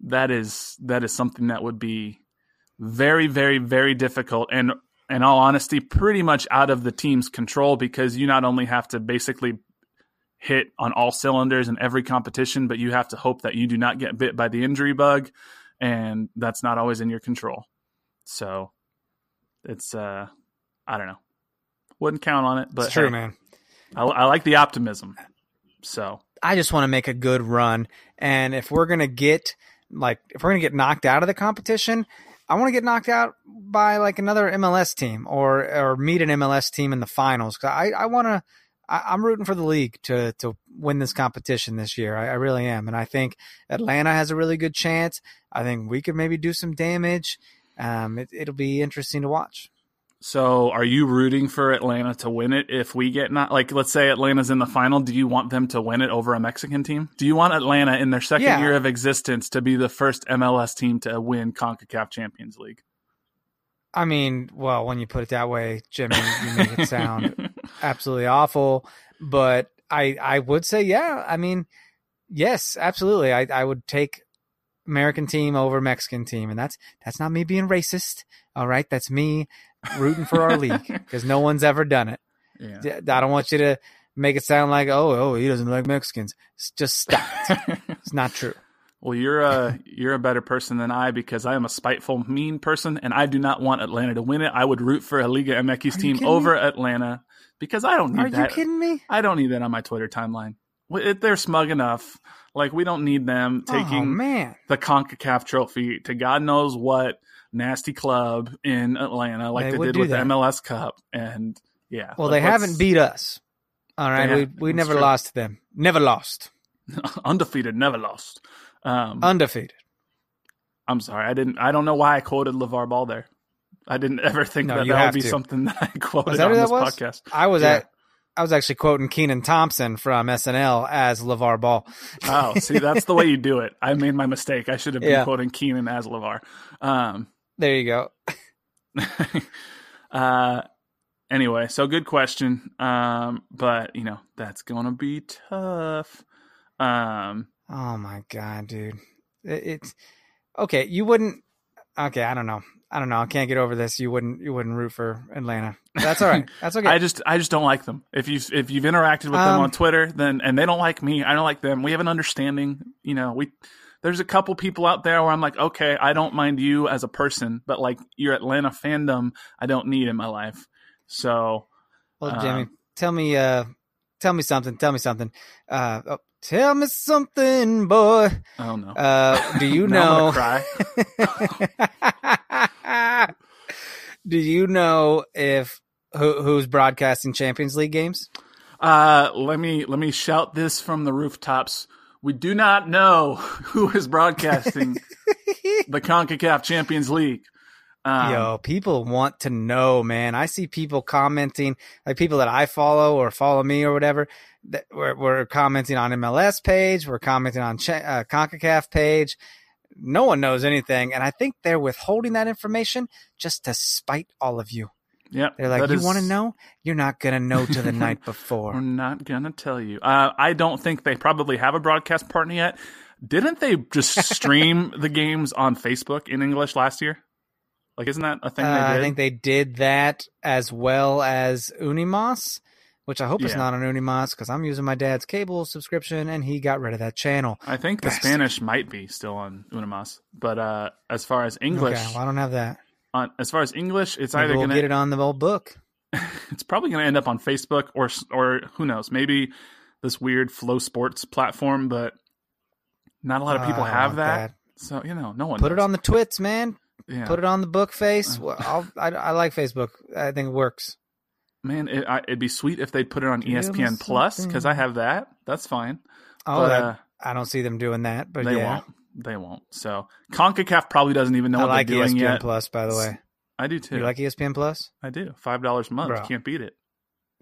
[SPEAKER 1] that is that is something that would be very, very, very difficult, and in all honesty, pretty much out of the team's control because you not only have to basically hit on all cylinders in every competition, but you have to hope that you do not get bit by the injury bug, and that's not always in your control. So it's uh I don't know. Wouldn't count on it, but
[SPEAKER 2] it's true,
[SPEAKER 1] hey,
[SPEAKER 2] man.
[SPEAKER 1] I, I like the optimism. So
[SPEAKER 2] I just want to make a good run, and if we're gonna get like if we're gonna get knocked out of the competition, I want to get knocked out by like another MLS team or or meet an MLS team in the finals. Cause I I want to. I'm rooting for the league to to win this competition this year. I, I, really am, and I think Atlanta has a really good chance. I think we could maybe do some damage. Um, it, it'll be interesting to watch.
[SPEAKER 1] So, are you rooting for Atlanta to win it if we get not like let's say Atlanta's in the final, do you want them to win it over a Mexican team? Do you want Atlanta in their second yeah. year of existence to be the first MLS team to win CONCACAF Champions League?
[SPEAKER 2] I mean, well, when you put it that way, Jimmy, you make it sound absolutely awful, but I I would say yeah. I mean, yes, absolutely. I I would take American team over Mexican team, and that's that's not me being racist. All right, that's me rooting for our league because no one's ever done it. Yeah. I don't want you to make it sound like oh oh he doesn't like Mexicans. It's just stop. it's not true.
[SPEAKER 1] Well, you're a you're a better person than I because I am a spiteful, mean person, and I do not want Atlanta to win it. I would root for a Liga MX team over me? Atlanta because I don't need
[SPEAKER 2] Are
[SPEAKER 1] that.
[SPEAKER 2] Are you kidding me?
[SPEAKER 1] I don't need that on my Twitter timeline. They're smug enough. Like we don't need them taking
[SPEAKER 2] oh, man.
[SPEAKER 1] the Concacaf Trophy to God knows what nasty club in Atlanta, like they, they did with that. the MLS Cup. And yeah,
[SPEAKER 2] well, they haven't beat us. All right, we we never true. lost to them. Never lost.
[SPEAKER 1] Undefeated, never lost. Um,
[SPEAKER 2] Undefeated.
[SPEAKER 1] I'm sorry, I didn't. I don't know why I quoted LaVar Ball there. I didn't ever think
[SPEAKER 2] no,
[SPEAKER 1] that that would be to. something that I quoted
[SPEAKER 2] that
[SPEAKER 1] on this podcast.
[SPEAKER 2] I was yeah. at. I was actually quoting Kenan Thompson from SNL as LaVar Ball.
[SPEAKER 1] oh, see, that's the way you do it. I made my mistake. I should have been yeah. quoting Kenan as LaVar. Um,
[SPEAKER 2] there you go.
[SPEAKER 1] uh, anyway, so good question. Um, but you know that's gonna be tough. Um,
[SPEAKER 2] oh my god, dude, it, it's okay. You wouldn't. Okay, I don't know. I don't know. I can't get over this. You wouldn't. You wouldn't root for Atlanta. That's all right. That's okay.
[SPEAKER 1] I just. I just don't like them. If you if you've interacted with um, them on Twitter, then and they don't like me, I don't like them. We have an understanding. You know, we there's a couple people out there where I'm like, okay, I don't mind you as a person, but like your Atlanta fandom, I don't need in my life. So,
[SPEAKER 2] well, Jimmy, um, tell me, uh, tell me something. Tell me something. Uh, oh, tell me something, boy.
[SPEAKER 1] Oh no.
[SPEAKER 2] Uh, do you know?
[SPEAKER 1] cry.
[SPEAKER 2] do you know if who, who's broadcasting Champions League games?
[SPEAKER 1] Uh, let me let me shout this from the rooftops. We do not know who is broadcasting the CONCACAF Champions League.
[SPEAKER 2] Um, Yo, people want to know, man. I see people commenting, like people that I follow or follow me or whatever. That we're, we're commenting on MLS page, we're commenting on Ch- uh, Concacaf page. No one knows anything, and I think they're withholding that information just to spite all of you.
[SPEAKER 1] Yeah,
[SPEAKER 2] they're like, you
[SPEAKER 1] is...
[SPEAKER 2] want to know? You're not gonna know to the night before.
[SPEAKER 1] We're not gonna tell you. Uh, I don't think they probably have a broadcast partner yet. Didn't they just stream the games on Facebook in English last year? Like, isn't that a thing
[SPEAKER 2] uh,
[SPEAKER 1] they did?
[SPEAKER 2] I think they did that as well as Unimas, which I hope yeah. it's not on Unimas because I'm using my dad's cable subscription and he got rid of that channel.
[SPEAKER 1] I think Bastard. the Spanish might be still on Unimas, but uh, as far as English,
[SPEAKER 2] okay, well, I don't have that
[SPEAKER 1] on as far as English, it's
[SPEAKER 2] Maybe
[SPEAKER 1] either
[SPEAKER 2] we'll
[SPEAKER 1] going to
[SPEAKER 2] get it on the old book.
[SPEAKER 1] it's probably going to end up on Facebook or or who knows, maybe this weird FloSports platform, but not a lot of people uh, have that. that. So you know, no one
[SPEAKER 2] put
[SPEAKER 1] knows.
[SPEAKER 2] it on the twits, man.
[SPEAKER 1] Yeah.
[SPEAKER 2] Put it on the book face. Well, I, I like Facebook. I think it works.
[SPEAKER 1] Man, it, would be sweet if they'd put it on ESPN Plus because I have that. That's fine.
[SPEAKER 2] Oh, but, that, uh, I don't see them doing that, but
[SPEAKER 1] they
[SPEAKER 2] yeah.
[SPEAKER 1] won't. They won't. So Concacaf probably doesn't even know
[SPEAKER 2] I
[SPEAKER 1] what
[SPEAKER 2] like
[SPEAKER 1] they're doing
[SPEAKER 2] ESPN
[SPEAKER 1] yet.
[SPEAKER 2] Plus, by the way.
[SPEAKER 1] I do too.
[SPEAKER 2] You like ESPN Plus?
[SPEAKER 1] I do. Five dollars a month.
[SPEAKER 2] Bro.
[SPEAKER 1] Can't beat it.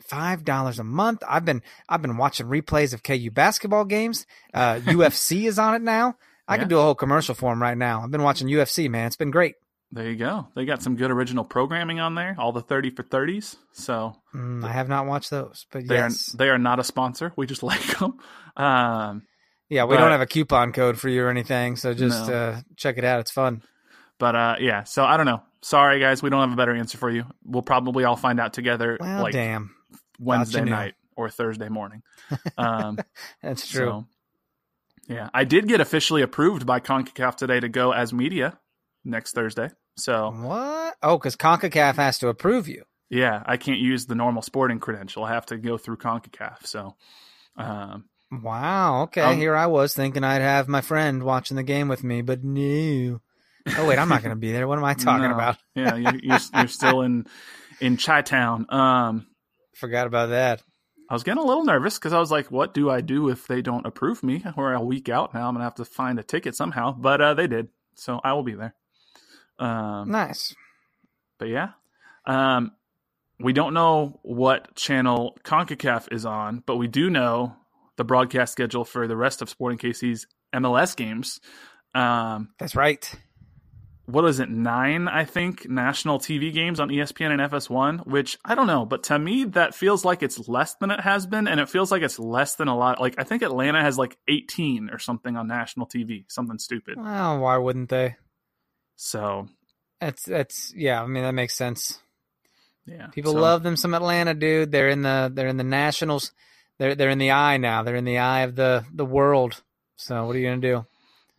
[SPEAKER 2] Five dollars a month. I've been I've been watching replays of KU basketball games. Uh, UFC is on it now. I yeah. could do a whole commercial for them right now. I've been watching UFC, man. It's been great.
[SPEAKER 1] There you go. They got some good original programming on there. All the thirty for thirties. So
[SPEAKER 2] mm, I have not watched those, but
[SPEAKER 1] they
[SPEAKER 2] yes,
[SPEAKER 1] are, they are not a sponsor. We just like them. Um,
[SPEAKER 2] yeah, we
[SPEAKER 1] but,
[SPEAKER 2] don't have a coupon code for you or anything, so just
[SPEAKER 1] No.
[SPEAKER 2] uh, check it out. It's fun.
[SPEAKER 1] but uh, yeah. So I don't know. Sorry guys, we don't have a better answer for you. We'll probably all find out together
[SPEAKER 2] Well,
[SPEAKER 1] like
[SPEAKER 2] damn,
[SPEAKER 1] Wednesday night or Thursday morning. Um,
[SPEAKER 2] that's true.
[SPEAKER 1] So, yeah, I did get officially approved by CONCACAF today to go as media next Thursday. So
[SPEAKER 2] What? Oh, because Concacaf has to approve you.
[SPEAKER 1] yeah, I can't use the normal sporting credential. I have to go through CONCACAF. So um,
[SPEAKER 2] Wow. Okay.
[SPEAKER 1] Um,
[SPEAKER 2] Here I was thinking I'd have my friend watching the game with me, but no. Oh wait, I'm not going to be there. What am I talking
[SPEAKER 1] no.
[SPEAKER 2] about?
[SPEAKER 1] yeah, you, you're, you're still in in Chi Town. Um,
[SPEAKER 2] Forgot about that.
[SPEAKER 1] I was getting a little nervous because I was like, "What do I do if they don't approve me? We're a week out now. I'm gonna have to find a ticket somehow." But uh, they did, so I will be there. Um,
[SPEAKER 2] Nice.
[SPEAKER 1] But yeah, um, we don't know what channel Concacaf is on, but we do know the broadcast schedule for the rest of Sporting KC's MLS games. Um,
[SPEAKER 2] That's right.
[SPEAKER 1] what is it? Nine, I think, national TV games on ESPN and FS1. Which I don't know, but to me that feels like it's less than it has been, and it feels like it's less than a lot. Like I think Atlanta has like 18 or something on national TV, something stupid.
[SPEAKER 2] Well, why wouldn't they?
[SPEAKER 1] So
[SPEAKER 2] That's that's yeah. I mean that makes sense.
[SPEAKER 1] yeah,
[SPEAKER 2] People
[SPEAKER 1] so-
[SPEAKER 2] love them some Atlanta, dude. They're in the they're in the Nationals. They're they're in the eye now. They're in the eye of the the world. So what are you gonna do?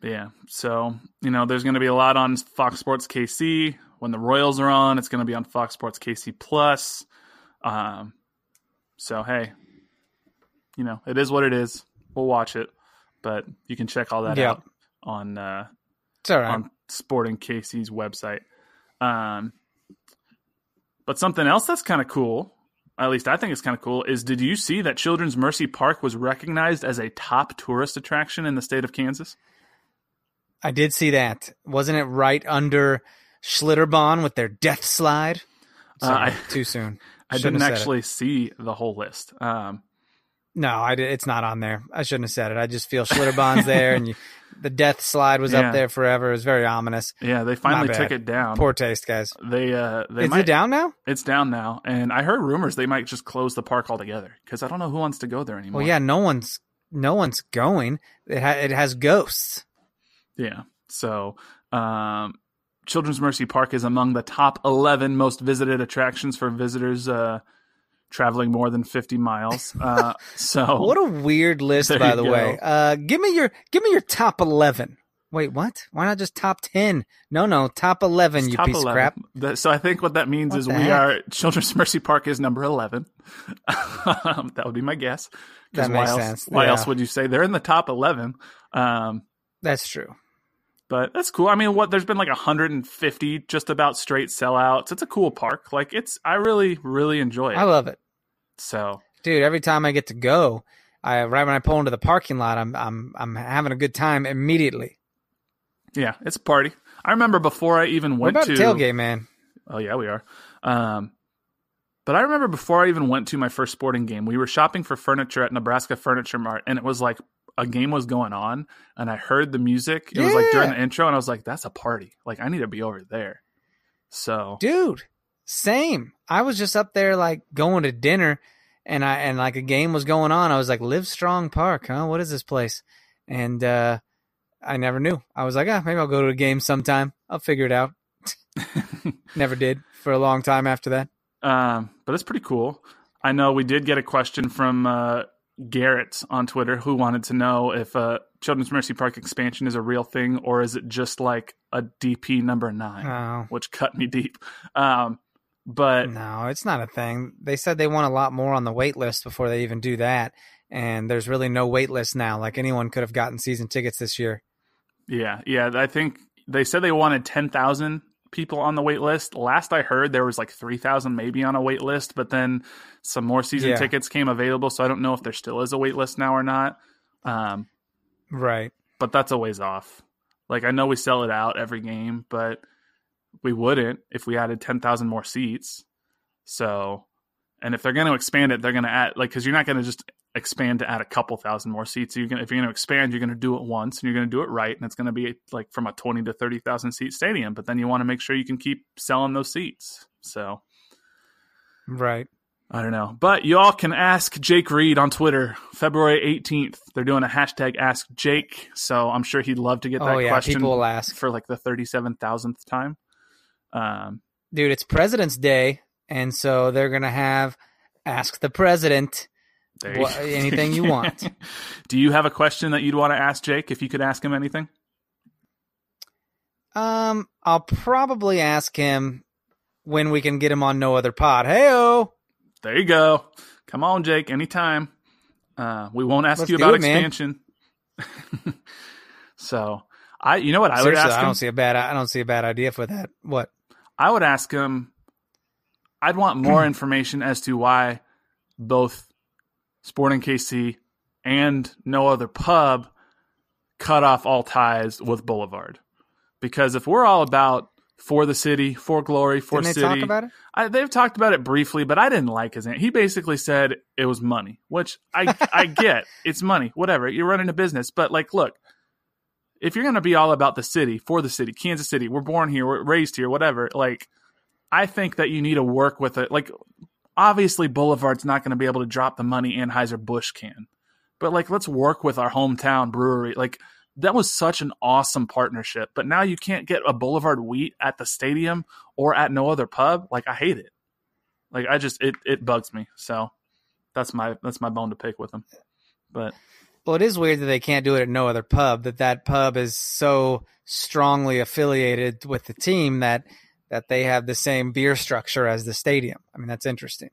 [SPEAKER 1] Yeah. So, you know, there's going to be a lot on Fox Sports KC. When the Royals are on, it's going to be on Fox Sports KC Plus. Um, so, hey, you know, it is what it is. We'll watch it, but you can check all that
[SPEAKER 2] Yeah.
[SPEAKER 1] out on uh,
[SPEAKER 2] It's all right.
[SPEAKER 1] on Sporting KC's website. Um, but something else that's kind of cool, at least I think it's kind of cool, is did you see that Children's Mercy Park was recognized as a top tourist attraction in the state of Kansas?
[SPEAKER 2] I did see that. Wasn't it right under Schlitterbahn with their death slide?
[SPEAKER 1] Uh,
[SPEAKER 2] Sorry,
[SPEAKER 1] I-
[SPEAKER 2] too soon.
[SPEAKER 1] I
[SPEAKER 2] Shouldn't
[SPEAKER 1] didn't
[SPEAKER 2] said it.
[SPEAKER 1] actually see the whole list. Um,
[SPEAKER 2] No, I it's not on there. I shouldn't have said it. I just feel Schlitterbahn's there, and you, the death slide was
[SPEAKER 1] Yeah.
[SPEAKER 2] up there forever. It was very ominous.
[SPEAKER 1] yeah, they finally took it down.
[SPEAKER 2] Poor taste, guys.
[SPEAKER 1] They uh, they
[SPEAKER 2] Is
[SPEAKER 1] might
[SPEAKER 2] it down now?
[SPEAKER 1] it's down now, and I heard rumors they might just close the park altogether because I don't know who wants to go there anymore.
[SPEAKER 2] Well, yeah, no one's no one's going. It ha- it has ghosts.
[SPEAKER 1] Yeah. So, um, Children's Mercy Park is among the top 11 most visited attractions for visitors uh, traveling more than 50 miles. Uh, so,
[SPEAKER 2] What a weird list, by the
[SPEAKER 1] go.
[SPEAKER 2] way. Uh, give me your give me your top eleven. Wait, what? Why not just top ten? No, no, top eleven.
[SPEAKER 1] it's
[SPEAKER 2] You
[SPEAKER 1] top
[SPEAKER 2] piece
[SPEAKER 1] 11.
[SPEAKER 2] of crap.
[SPEAKER 1] That- so I think what that means
[SPEAKER 2] What
[SPEAKER 1] is we
[SPEAKER 2] heck?
[SPEAKER 1] are Children's Mercy Park is number 11. Um, that would be my guess.
[SPEAKER 2] That
[SPEAKER 1] why
[SPEAKER 2] makes
[SPEAKER 1] else,
[SPEAKER 2] sense.
[SPEAKER 1] Why
[SPEAKER 2] Yeah.
[SPEAKER 1] else would you say they're in the top 11? Um,
[SPEAKER 2] That's true.
[SPEAKER 1] but that's cool. I mean, what there's been like 150 just about straight sellouts. It's a cool park. Like it's, I really, really enjoy it.
[SPEAKER 2] I love it,
[SPEAKER 1] so
[SPEAKER 2] dude. Every time I get to go, I right when I pull into the parking lot, I'm I'm I'm having a good time immediately.
[SPEAKER 1] Yeah, it's a party. I remember before I even went
[SPEAKER 2] about
[SPEAKER 1] to
[SPEAKER 2] tailgate, man?
[SPEAKER 1] Oh yeah, we are. Um, but I remember before I even went to my first sporting game, we were shopping for furniture at Nebraska Furniture Mart, and it was like a game was going on, and I heard the music. It was like during the intro, and I was like, "That's a party! Like I need to be over there." So
[SPEAKER 2] dude same. I was just up there like going to dinner and i and like a game was going on. I was like Livestrong Park huh? What is this place? And uh i never knew. I was like ah maybe i'll go to a game sometime. I'll figure it out. Never did for a long time after that.
[SPEAKER 1] Um, but it's pretty cool. I know we did get a question from uh, Garrett on Twitter who wanted to know if uh, Children's Mercy Park expansion is a real thing or is it just like a DP number nine, which cut me deep. Um, but
[SPEAKER 2] no it's not a thing they said they want a lot more on the wait list before they even do that and there's really no wait list now like anyone could have gotten season tickets this year
[SPEAKER 1] yeah, yeah, I think they said they wanted 10,000 people on the wait list. Last I heard, there was like 3,000 maybe on a wait list, but then some more season
[SPEAKER 2] Yeah.
[SPEAKER 1] tickets came available. So I don't know if there still is a wait list now or not. Um,
[SPEAKER 2] right
[SPEAKER 1] but that's a ways off. Like I know we sell it out every game, but we wouldn't if we added 10,000 more seats. So, and if they're going to expand it, they're going to add like cuz you're not going to just expand to add a couple thousand more seats. You're going if you're going to expand, you're going to do it once and you're going to do it right and it's going to be like from a 20 to 30,000 seat stadium, but then you want to make sure you can keep selling those seats. So,
[SPEAKER 2] right
[SPEAKER 1] I don't know. But you all can ask Jake Reid on Twitter, February 18th. They're doing a hashtag Ask Jake. So I'm sure he'd love to get oh, that
[SPEAKER 2] oh yeah
[SPEAKER 1] question
[SPEAKER 2] people will ask
[SPEAKER 1] for like the 37,000th time. Um,
[SPEAKER 2] dude, it's President's Day, and so they're gonna have ask the president Wha- anything you want.
[SPEAKER 1] Do you have a question that you'd want to ask Jake if you could ask him anything?
[SPEAKER 2] Um, I'll probably ask him when we can get him on no other pod. Heyo,
[SPEAKER 1] There you go. Come on, Jake, anytime. Uh, we won't ask
[SPEAKER 2] Let's
[SPEAKER 1] you about
[SPEAKER 2] it,
[SPEAKER 1] expansion. so, I, you know what I would
[SPEAKER 2] seriously,
[SPEAKER 1] ask
[SPEAKER 2] I don't see a bad. I don't see a bad idea for that. What?
[SPEAKER 1] I would ask him. I'd want more information as to why both Sporting KC and no other pub cut off all ties with Boulevard. Because if we're all about for the city, for glory, for
[SPEAKER 2] Didn't they
[SPEAKER 1] city,
[SPEAKER 2] talk about it?
[SPEAKER 1] I, they've talked about it briefly, but I didn't like his. Answer. He basically said it was money, which I I get. It's money, whatever. You're running a business, but like, look, if you're going to be all about the city, for the city, Kansas City, we're born here, we're raised here, whatever. Like, I think that you need to work with it. Like, obviously, Boulevard's not going to be able to drop the money Anheuser Busch can, but like, let's work with our hometown brewery. Like, that was such an awesome partnership. But now you can't get a Boulevard wheat at the stadium or at no other pub. Like, I hate it. Like, I just it it bugs me. So that's my that's my bone to pick with them. But
[SPEAKER 2] Well, it is weird that they can't do it at no other pub. That that pub is so strongly affiliated with the team that that they have the same beer structure as the stadium. I mean, that's interesting.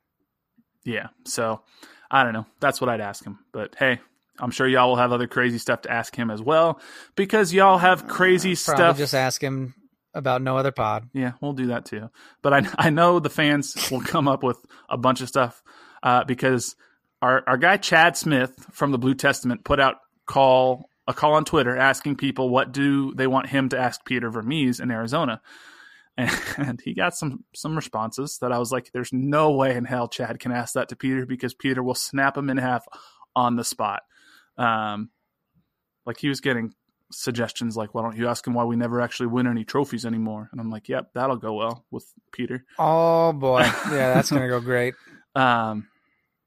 [SPEAKER 1] Yeah. So I don't know. That's what I'd ask him. But hey, I'm sure y'all will have other crazy stuff to ask him as well because y'all have crazy
[SPEAKER 2] Uh,
[SPEAKER 1] stuff.
[SPEAKER 2] Just ask him about no other pod.
[SPEAKER 1] Yeah, we'll do that too. But I I know the fans will come up with a bunch of stuff uh, because our our guy Chad Smith from the Blue Testament put out call a call on Twitter asking people what do they want him to ask Peter Vermes in Arizona. And he got some some responses that I was like, "There's no way in hell Chad can ask that to Peter because Peter will snap him in half on the spot." Um, like he was getting suggestions like, why don't you ask him why we never actually win any trophies anymore? And I'm like, yep, that'll go well with Peter.
[SPEAKER 2] Oh boy, yeah, that's gonna go great.
[SPEAKER 1] Um,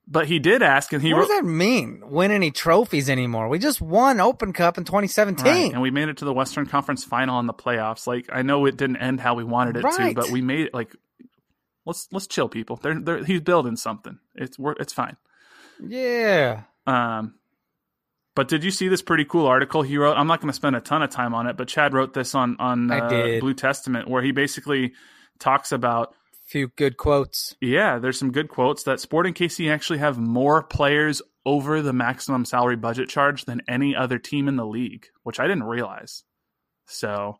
[SPEAKER 1] but he did ask, and he
[SPEAKER 2] what
[SPEAKER 1] wrote,
[SPEAKER 2] does that mean? Win any trophies anymore? We just won Open Cup in 2017.
[SPEAKER 1] Right, and we made it to the Western Conference final in the playoffs. Like I know it didn't end how we wanted it to, but we made it. Like let's let's chill, people. They're, they're he's building something. It's we're, it's fine.
[SPEAKER 2] Yeah.
[SPEAKER 1] Um, but did you see this pretty cool article he wrote? I'm not going to spend a ton of time on it, but Chad wrote this on on uh. Blue Testament where he basically talks about
[SPEAKER 2] Few good quotes.
[SPEAKER 1] Yeah, there's some good quotes that Sporting KC actually have more players over the maximum salary budget charge than any other team in the league, which I didn't realize. So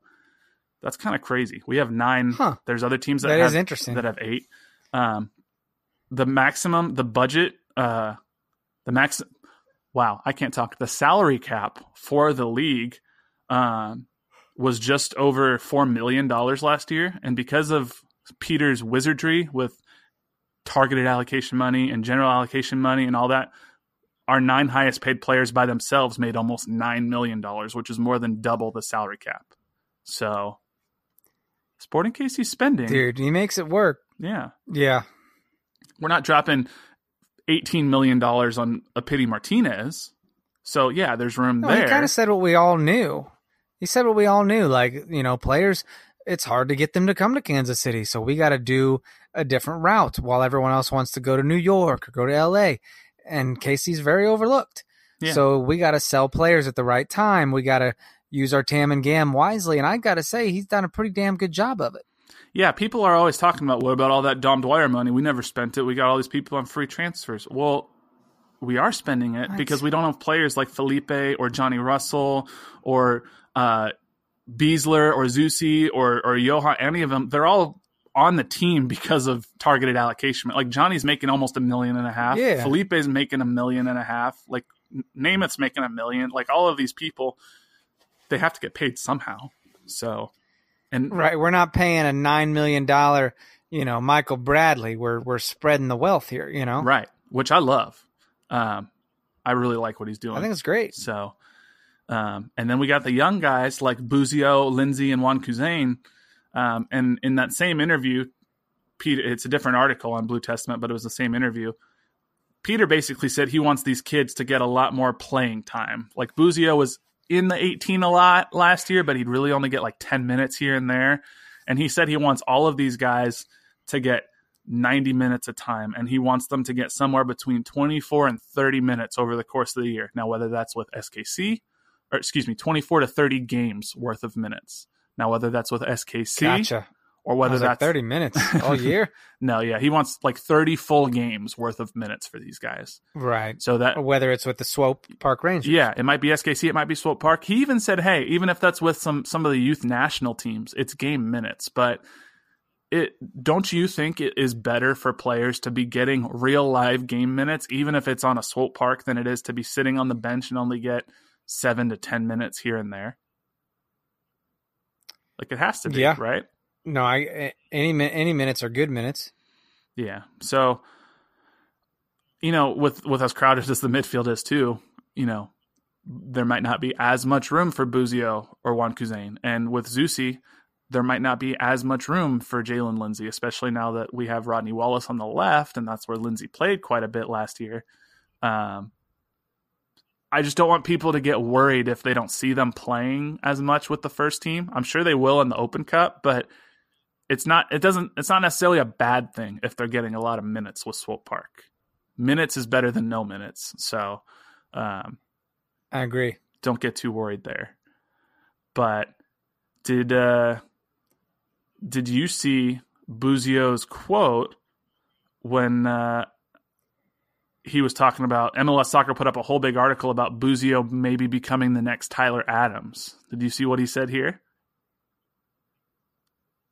[SPEAKER 1] that's kind of crazy. We have nine.
[SPEAKER 2] Huh.
[SPEAKER 1] There's other teams that,
[SPEAKER 2] That
[SPEAKER 1] have,
[SPEAKER 2] is interesting.
[SPEAKER 1] that have eight. Um, the maximum, the budget, uh, the max. Wow, I can't talk. The salary cap for the league um, was just over four million dollars last year, and because of Peter's wizardry with targeted allocation money and general allocation money and all that, our nine highest paid players by themselves made almost nine million dollars, which is more than double the salary cap. So, Sporting KC spending,
[SPEAKER 2] Dude, he makes it work.
[SPEAKER 1] yeah,
[SPEAKER 2] Yeah.
[SPEAKER 1] we're not dropping eighteen million dollars on a Pity Martinez. So yeah, there's room
[SPEAKER 2] No,
[SPEAKER 1] there.
[SPEAKER 2] he kind of said what we all knew. He said what we all knew. Like, you know, players, it's hard to get them to come to Kansas City. So we got to do a different route while everyone else wants to go to New York or go to LA. And Casey's very overlooked.
[SPEAKER 1] Yeah.
[SPEAKER 2] So we got to sell players at the right time. We got to use our TAM and GAM wisely. And I got to say, he's done a pretty damn good job of it.
[SPEAKER 1] Yeah, people are always talking about what about all that Dom Dwyer money? We never spent it. We got all these people on free transfers. Well, we are spending it
[SPEAKER 2] What?
[SPEAKER 1] because we don't have players like Felipe or Johnny Russell or uh, Besler or Zusi or or Johan. Any of them, they're all on the team because of targeted allocation. Like Johnny's making almost a million and a half.
[SPEAKER 2] Yeah.
[SPEAKER 1] Felipe's making a million and a half. Like Nemeth's making a million. Like all of these people, they have to get paid somehow. So, and
[SPEAKER 2] Right. We're not paying a $9 million, you know, Michael Bradley. We're, we're spreading the wealth here, you know?
[SPEAKER 1] right, which I love. Um, I really like what he's doing.
[SPEAKER 2] I think it's great.
[SPEAKER 1] so. Um, and then we got the young guys like Busio, Lindsey, and Wan Kuzain. Um, and in that same interview, Peter, it's a different article on Blue Testament, but it was the same interview. Peter basically said he wants these kids to get a lot more playing time. Like Busio was in the 18 a lot last year, but he'd really only get like 10 minutes here and there. And he said he wants all of these guys to get 90 minutes a time, and he wants them to get somewhere between 24 and 30 minutes over the course of the year. Now, whether that's with SKC, or excuse me, 24 to 30 games worth of minutes. Now, whether that's with SKC
[SPEAKER 2] Gotcha.
[SPEAKER 1] or whether
[SPEAKER 2] was like
[SPEAKER 1] that's
[SPEAKER 2] 30 minutes all year.
[SPEAKER 1] no, yeah, he wants like 30 full games worth of minutes for these guys.
[SPEAKER 2] right.
[SPEAKER 1] So that
[SPEAKER 2] Or whether it's with the Swope Park Rangers.
[SPEAKER 1] yeah, it might be SKC, it might be Swope Park. He even said, "Hey, even if that's with some some of the youth national teams, it's game minutes." But it don't you think it is better for players to be getting real live game minutes, even if it's on a Swope Park, than it is to be sitting on the bench and only get seven to ten minutes here and there? Like it has to be,
[SPEAKER 2] Yeah.
[SPEAKER 1] right?
[SPEAKER 2] No, I any any minutes are good minutes.
[SPEAKER 1] Yeah. So, you know, with with as crowded as the midfield is too, you know, there might not be as much room for Busio or Wan Kuzain, and with Zusi, there might not be as much room for Jaylin Lindsey, especially now that we have Rodney Wallace on the left, and that's where Lindsey played quite a bit last year. Um, I just don't want people to get worried if they don't see them playing as much with the first team. I'm sure they will in the Open Cup, but it's not it doesn't it's not necessarily a bad thing if they're getting a lot of minutes with Swope Park. Minutes is better than no minutes. So um
[SPEAKER 2] I agree.
[SPEAKER 1] Don't get too worried there. But did uh did you see Busio's quote when uh he was talking about MLS Soccer put up a whole big article about Busio maybe becoming the next Tyler Adams. Did you see what he said here?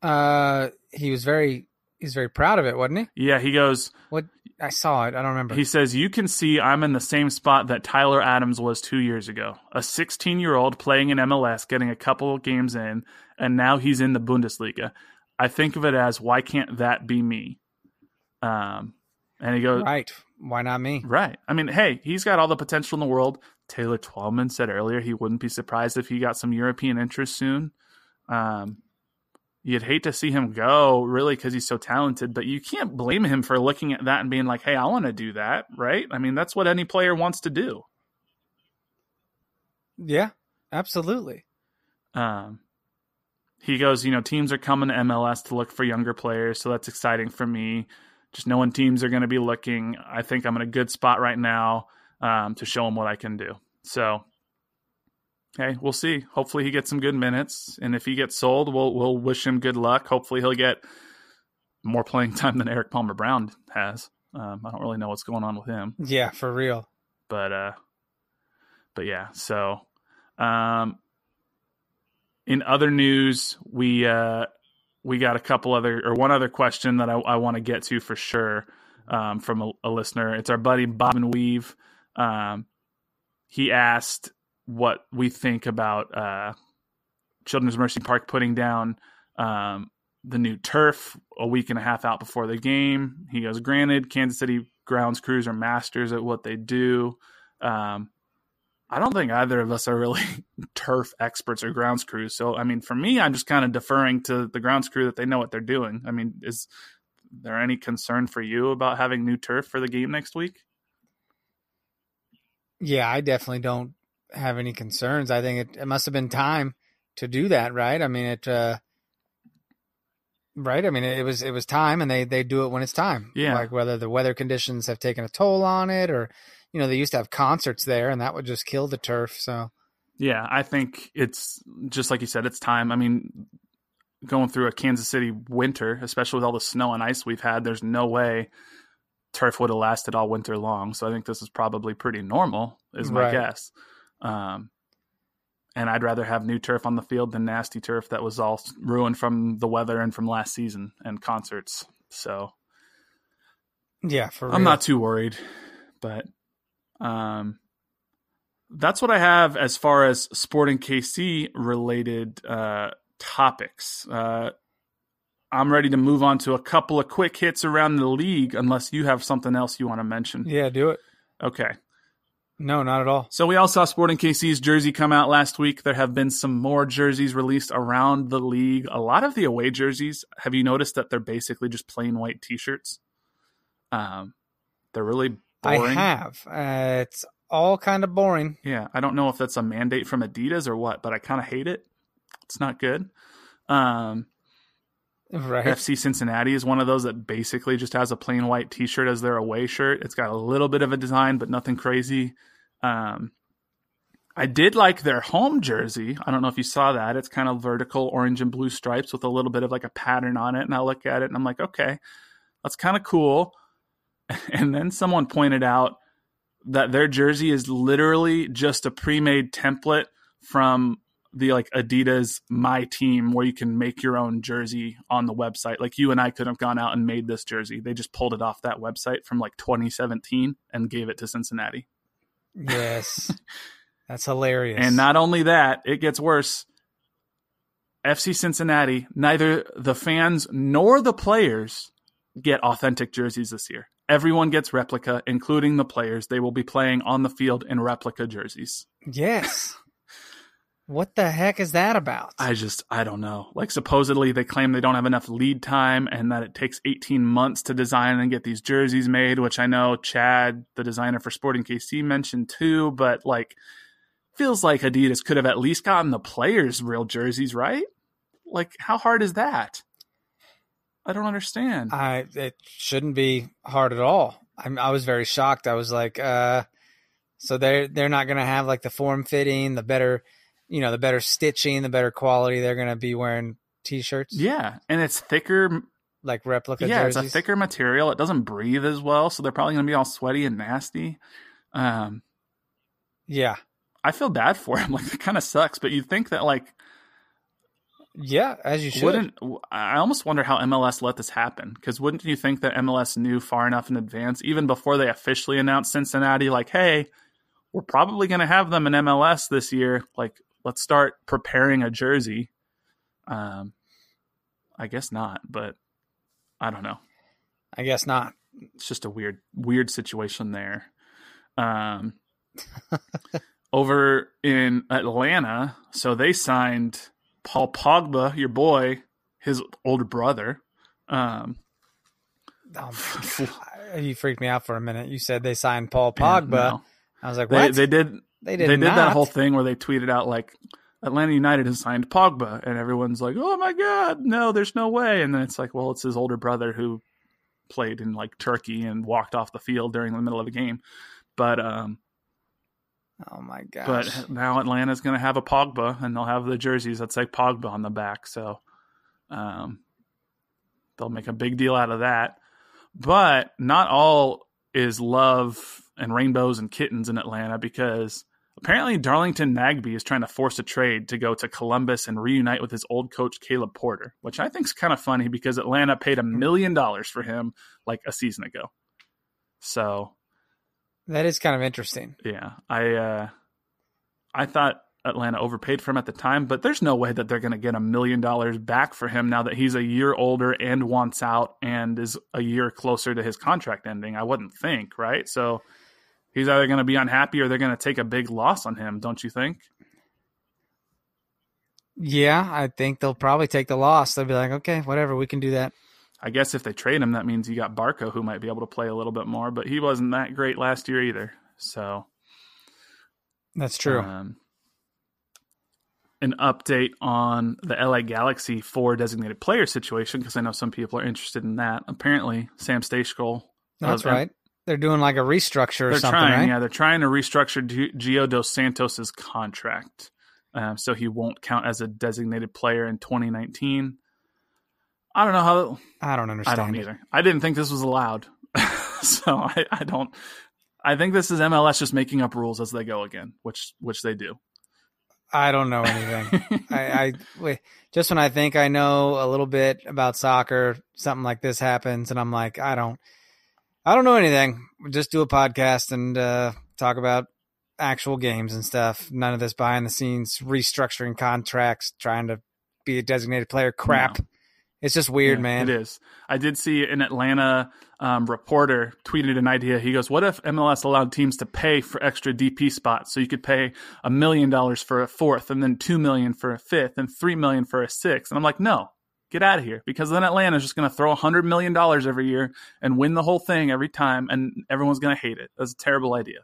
[SPEAKER 2] Uh, he was very he's very proud of it, wasn't he?
[SPEAKER 1] Yeah, he goes.
[SPEAKER 2] What I saw it, I don't remember.
[SPEAKER 1] He says, "You can see I'm in the same spot that Tyler Adams was two years ago. A 16 year old playing in MLS, getting a couple of games in, and now he's in the Bundesliga. I think of it as why can't that be me?" Um, and he goes,
[SPEAKER 2] right. Why not me?
[SPEAKER 1] Right. I mean, hey, he's got all the potential in the world. Taylor Twellman said earlier he wouldn't be surprised if he got some European interest soon. Um, you'd hate to see him go, really, because he's so talented, but you can't blame him for looking at that and being like, hey, I want to do that, right? I mean, that's what any player wants to do.
[SPEAKER 2] Yeah, absolutely.
[SPEAKER 1] Um, he goes, you know, teams are coming to MLS to look for younger players, so that's exciting for me just knowing teams are going to be looking. I think I'm in a good spot right now um, to show them what I can do. So, hey, we'll see. Hopefully, he gets some good minutes, and if he gets sold, we'll we'll wish him good luck. Hopefully, he'll get more playing time than Erik Palmer-Brown has. Um, I don't really know what's going on with him.
[SPEAKER 2] Yeah, for real.
[SPEAKER 1] But uh, but yeah. So, um, in other news, we uh we got a couple other or one other question that I, I want to get to for sure um, from a, a, listener. It's our buddy Bob and Weave. Um, he asked what we think about uh, Children's Mercy Park putting down um, the new turf a week and a half out before the game. He goes, granted, Kansas City grounds crews are masters at what they do. Um, I don't think either of us are really turf experts or grounds crews. So, I mean, for me, I'm just kind of deferring to the grounds crew that they know what they're doing. I mean, is there any concern for you about having new turf for the game next week?
[SPEAKER 2] Yeah, I definitely don't have any concerns. I think it, it must have been time to do that, right? I mean, it, uh, right? I mean, it was, it was time and they, they do it when it's time.
[SPEAKER 1] Yeah.
[SPEAKER 2] Like whether the weather conditions have taken a toll on it or, you know, they used to have concerts there and that would just kill the turf. So,
[SPEAKER 1] yeah, I think it's just like you said, it's time. I mean, going through a Kansas City winter, especially with all the snow and ice we've had, there's no way turf would have lasted all winter long. So I think this is probably pretty normal, is my right. guess. Um, and I'd rather have new turf on the field than nasty turf that was all ruined from the weather and from last season and concerts. So,
[SPEAKER 2] yeah, for real.
[SPEAKER 1] I'm not too worried, but um, that's what I have as far as Sporting KC related uh, topics. Uh, I'm ready to move on to a couple of quick hits around the league, unless you have something else you want to mention.
[SPEAKER 2] Yeah, do it.
[SPEAKER 1] Okay.
[SPEAKER 2] No, not at all.
[SPEAKER 1] So we all saw Sporting KC's jersey come out last week. There have been some more jerseys released around the league. A lot of the away jerseys, have you noticed that they're basically just plain white T-shirts? Um, they're really boring.
[SPEAKER 2] I have. Uh, it's all kind of boring.
[SPEAKER 1] Yeah, I don't know if that's a mandate from Adidas or what, but I kind of hate it. It's not good. Um,
[SPEAKER 2] right.
[SPEAKER 1] FC Cincinnati is one of those that basically just has a plain white T-shirt as their away shirt. It's got a little bit of a design, but nothing crazy. Um, I did like their home jersey. I don't know if you saw that. It's kind of vertical orange and blue stripes with a little bit of like a pattern on it. And I look at it and I'm like, okay, that's kind of cool. And then someone pointed out that their jersey is literally just a pre-made template from the like Adidas My Team where you can make your own jersey on the website. Like you and I could have gone out and made this jersey. They just pulled it off that website from like 2017 and gave it to Cincinnati.
[SPEAKER 2] Yes. That's hilarious.
[SPEAKER 1] And not only that, it gets worse. FC Cincinnati, neither the fans nor the players get authentic jerseys this year. Everyone gets replica, including the players. They will be playing on the field in replica jerseys.
[SPEAKER 2] Yes. what the heck is that about?
[SPEAKER 1] I just, I don't know. Like, supposedly they claim they don't have enough lead time and that it takes 18 months to design and get these jerseys made, which I know Chad, the designer for Sporting KC, mentioned too. But, like, feels like Adidas could have at least gotten the players real jerseys, right? Like, how hard is that? I don't understand.
[SPEAKER 2] I it shouldn't be hard at all. I I was very shocked. I was like, uh, So they're they're not going to have like the form fitting, the better, you know, the better stitching, the better quality. They're going to be wearing t-shirts.
[SPEAKER 1] Yeah, and it's thicker.
[SPEAKER 2] like replica
[SPEAKER 1] yeah,
[SPEAKER 2] jerseys.
[SPEAKER 1] it's a thicker material. It doesn't breathe as well, so they're probably going to be all sweaty and nasty. Um,
[SPEAKER 2] Yeah,
[SPEAKER 1] I feel bad for him. Like it kind of sucks, but you'd think that like
[SPEAKER 2] yeah, as you should.
[SPEAKER 1] wouldn't I almost wonder how MLS let this happen? Because wouldn't you think that MLS knew far enough in advance, even before they officially announced Cincinnati, like, hey, we're probably going to have them in MLS this year. Like, let's start preparing a jersey. Um, I guess not, but I don't know.
[SPEAKER 2] I guess not.
[SPEAKER 1] It's just a weird, weird situation there. Um, over in Atlanta, so they signed Paul Pogba, your boy, his older brother. Um,
[SPEAKER 2] Oh, you freaked me out for a minute. You said they signed Paul Pogba.
[SPEAKER 1] no.
[SPEAKER 2] I was like,
[SPEAKER 1] They,
[SPEAKER 2] what?
[SPEAKER 1] they did.
[SPEAKER 2] They did.
[SPEAKER 1] They
[SPEAKER 2] did
[SPEAKER 1] did, that whole thing where they tweeted out like Atlanta United has signed Pogba, and everyone's like, "Oh my god, no, there's no way!" And then it's like, well, it's his older brother who played in like Turkey and walked off the field during the middle of the game. But um,
[SPEAKER 2] Oh my gosh.
[SPEAKER 1] but now Atlanta's going to have a Pogba, and they'll have the jerseys that say Pogba on the back. So um, they'll make a big deal out of that. But not all is love and rainbows and kittens in Atlanta because apparently Darlington Nagbe is trying to force a trade to go to Columbus and reunite with his old coach Caleb Porter, which I think is kind of funny because Atlanta paid a million dollars for him like a season ago. So
[SPEAKER 2] that is kind of interesting.
[SPEAKER 1] yeah, I uh, I thought Atlanta overpaid for him at the time, but there's no way that they're going to get a million dollars back for him now that he's a year older and wants out and is a year closer to his contract ending. I wouldn't think, right? So he's either going to be unhappy or they're going to take a big loss on him, don't you think?
[SPEAKER 2] Yeah, I think they'll probably take the loss. They'll be like, okay, whatever, we can do that.
[SPEAKER 1] I guess if they trade him, that means you got Barco who might be able to play a little bit more, but he wasn't that great last year either. So
[SPEAKER 2] That's true.
[SPEAKER 1] Um, an update on the LA Galaxy for designated player situation because I know some people are interested in that. Apparently, Sam Stejskal.
[SPEAKER 2] That's right. They're doing like a restructure or
[SPEAKER 1] They're
[SPEAKER 2] something,
[SPEAKER 1] trying,
[SPEAKER 2] right?
[SPEAKER 1] yeah, they're trying to restructure G- Gio dos Santos's contract, um, so he won't count as a designated player in 2019. I don't know how.
[SPEAKER 2] I don't understand.
[SPEAKER 1] I
[SPEAKER 2] don't
[SPEAKER 1] either. I didn't think this was allowed, so I, I don't. I think this is MLS just making up rules as they go again, which which they do.
[SPEAKER 2] I don't know anything. I, I wait, just when I think I know a little bit about soccer, something like this happens, and I'm like, I don't, I don't know anything. Just do a podcast and uh, talk about actual games and stuff. None of this behind the scenes restructuring contracts, trying to be a designated player crap.
[SPEAKER 1] No.
[SPEAKER 2] It's just weird,
[SPEAKER 1] Yeah,
[SPEAKER 2] man.
[SPEAKER 1] It is. I did see an Atlanta um, reporter tweeted an idea. He goes, "What if MLS allowed teams to pay for extra DP spots? So you could pay a million dollars for a fourth, and then two million for a fifth, and three million for a sixth." And I'm like, "No, get out of here!" Because then Atlanta's just going to throw a hundred million dollars every year and win the whole thing every time, and everyone's going to hate it. That's a terrible idea.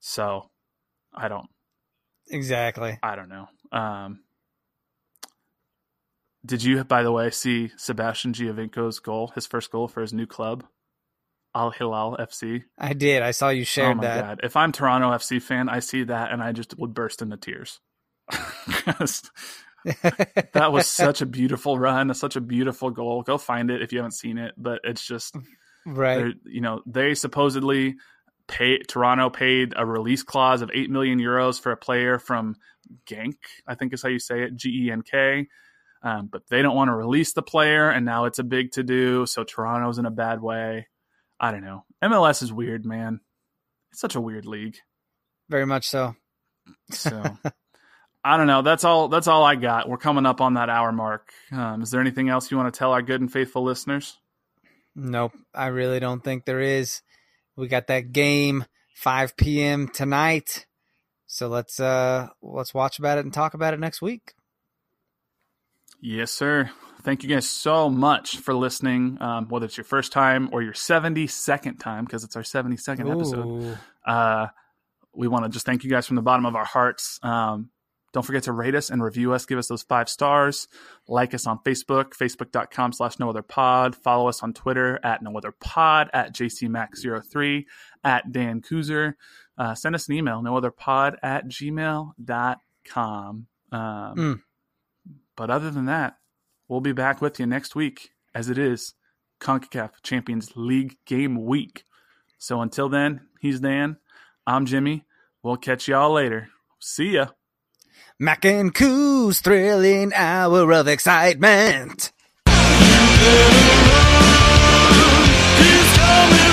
[SPEAKER 1] So, I don't.
[SPEAKER 2] Exactly.
[SPEAKER 1] I don't know. Um, did you, by the way, see Sebastian Giovinco's goal, his first goal for his new club, Al Hilal FC?
[SPEAKER 2] I did. I saw you
[SPEAKER 1] oh
[SPEAKER 2] shared
[SPEAKER 1] my
[SPEAKER 2] that.
[SPEAKER 1] god! If I'm Toronto FC fan, I see that and I just would burst into tears. that was such a beautiful run, such a beautiful goal. Go find it if you haven't seen it. But it's just
[SPEAKER 2] right.
[SPEAKER 1] you know, they supposedly pay Toronto paid a release clause of eight million euros for a player from Genk, I think is how you say it, G E N K. Um, but they don't want to release the player, and now it's a big to do. So Toronto's in a bad way. I don't know. MLS is weird, man. It's such a weird league.
[SPEAKER 2] Very much so.
[SPEAKER 1] So I don't know. That's all. That's all I got. We're coming up on that hour mark. Um, is there anything else you want to tell our good and faithful listeners?
[SPEAKER 2] Nope, I really don't think there is. We got that game 5 p.m. tonight. So let's uh let's watch about it and talk about it next week.
[SPEAKER 1] Yes, sir. Thank you guys so much for listening. Um, whether it's your first time or your 72nd time, because it's our 72nd episode. Uh, we want to just thank you guys from the bottom of our hearts. Um, don't forget to rate us and review us. Give us those five stars. Like us on Facebook, facebook.com slash no other pod. Follow us on Twitter at no other pod, at jcmax03, at Dan Kuzer. uh, send us an email, no other pod at gmail.com. Um,
[SPEAKER 2] Mm.
[SPEAKER 1] But other than that, we'll be back with you next week as it is CONCACAF Champions League game week. So until then, he's Dan. I'm Jimmy. We'll catch y'all later. See ya.
[SPEAKER 2] Mac and Coos thrilling hour of excitement.
[SPEAKER 3] Better run.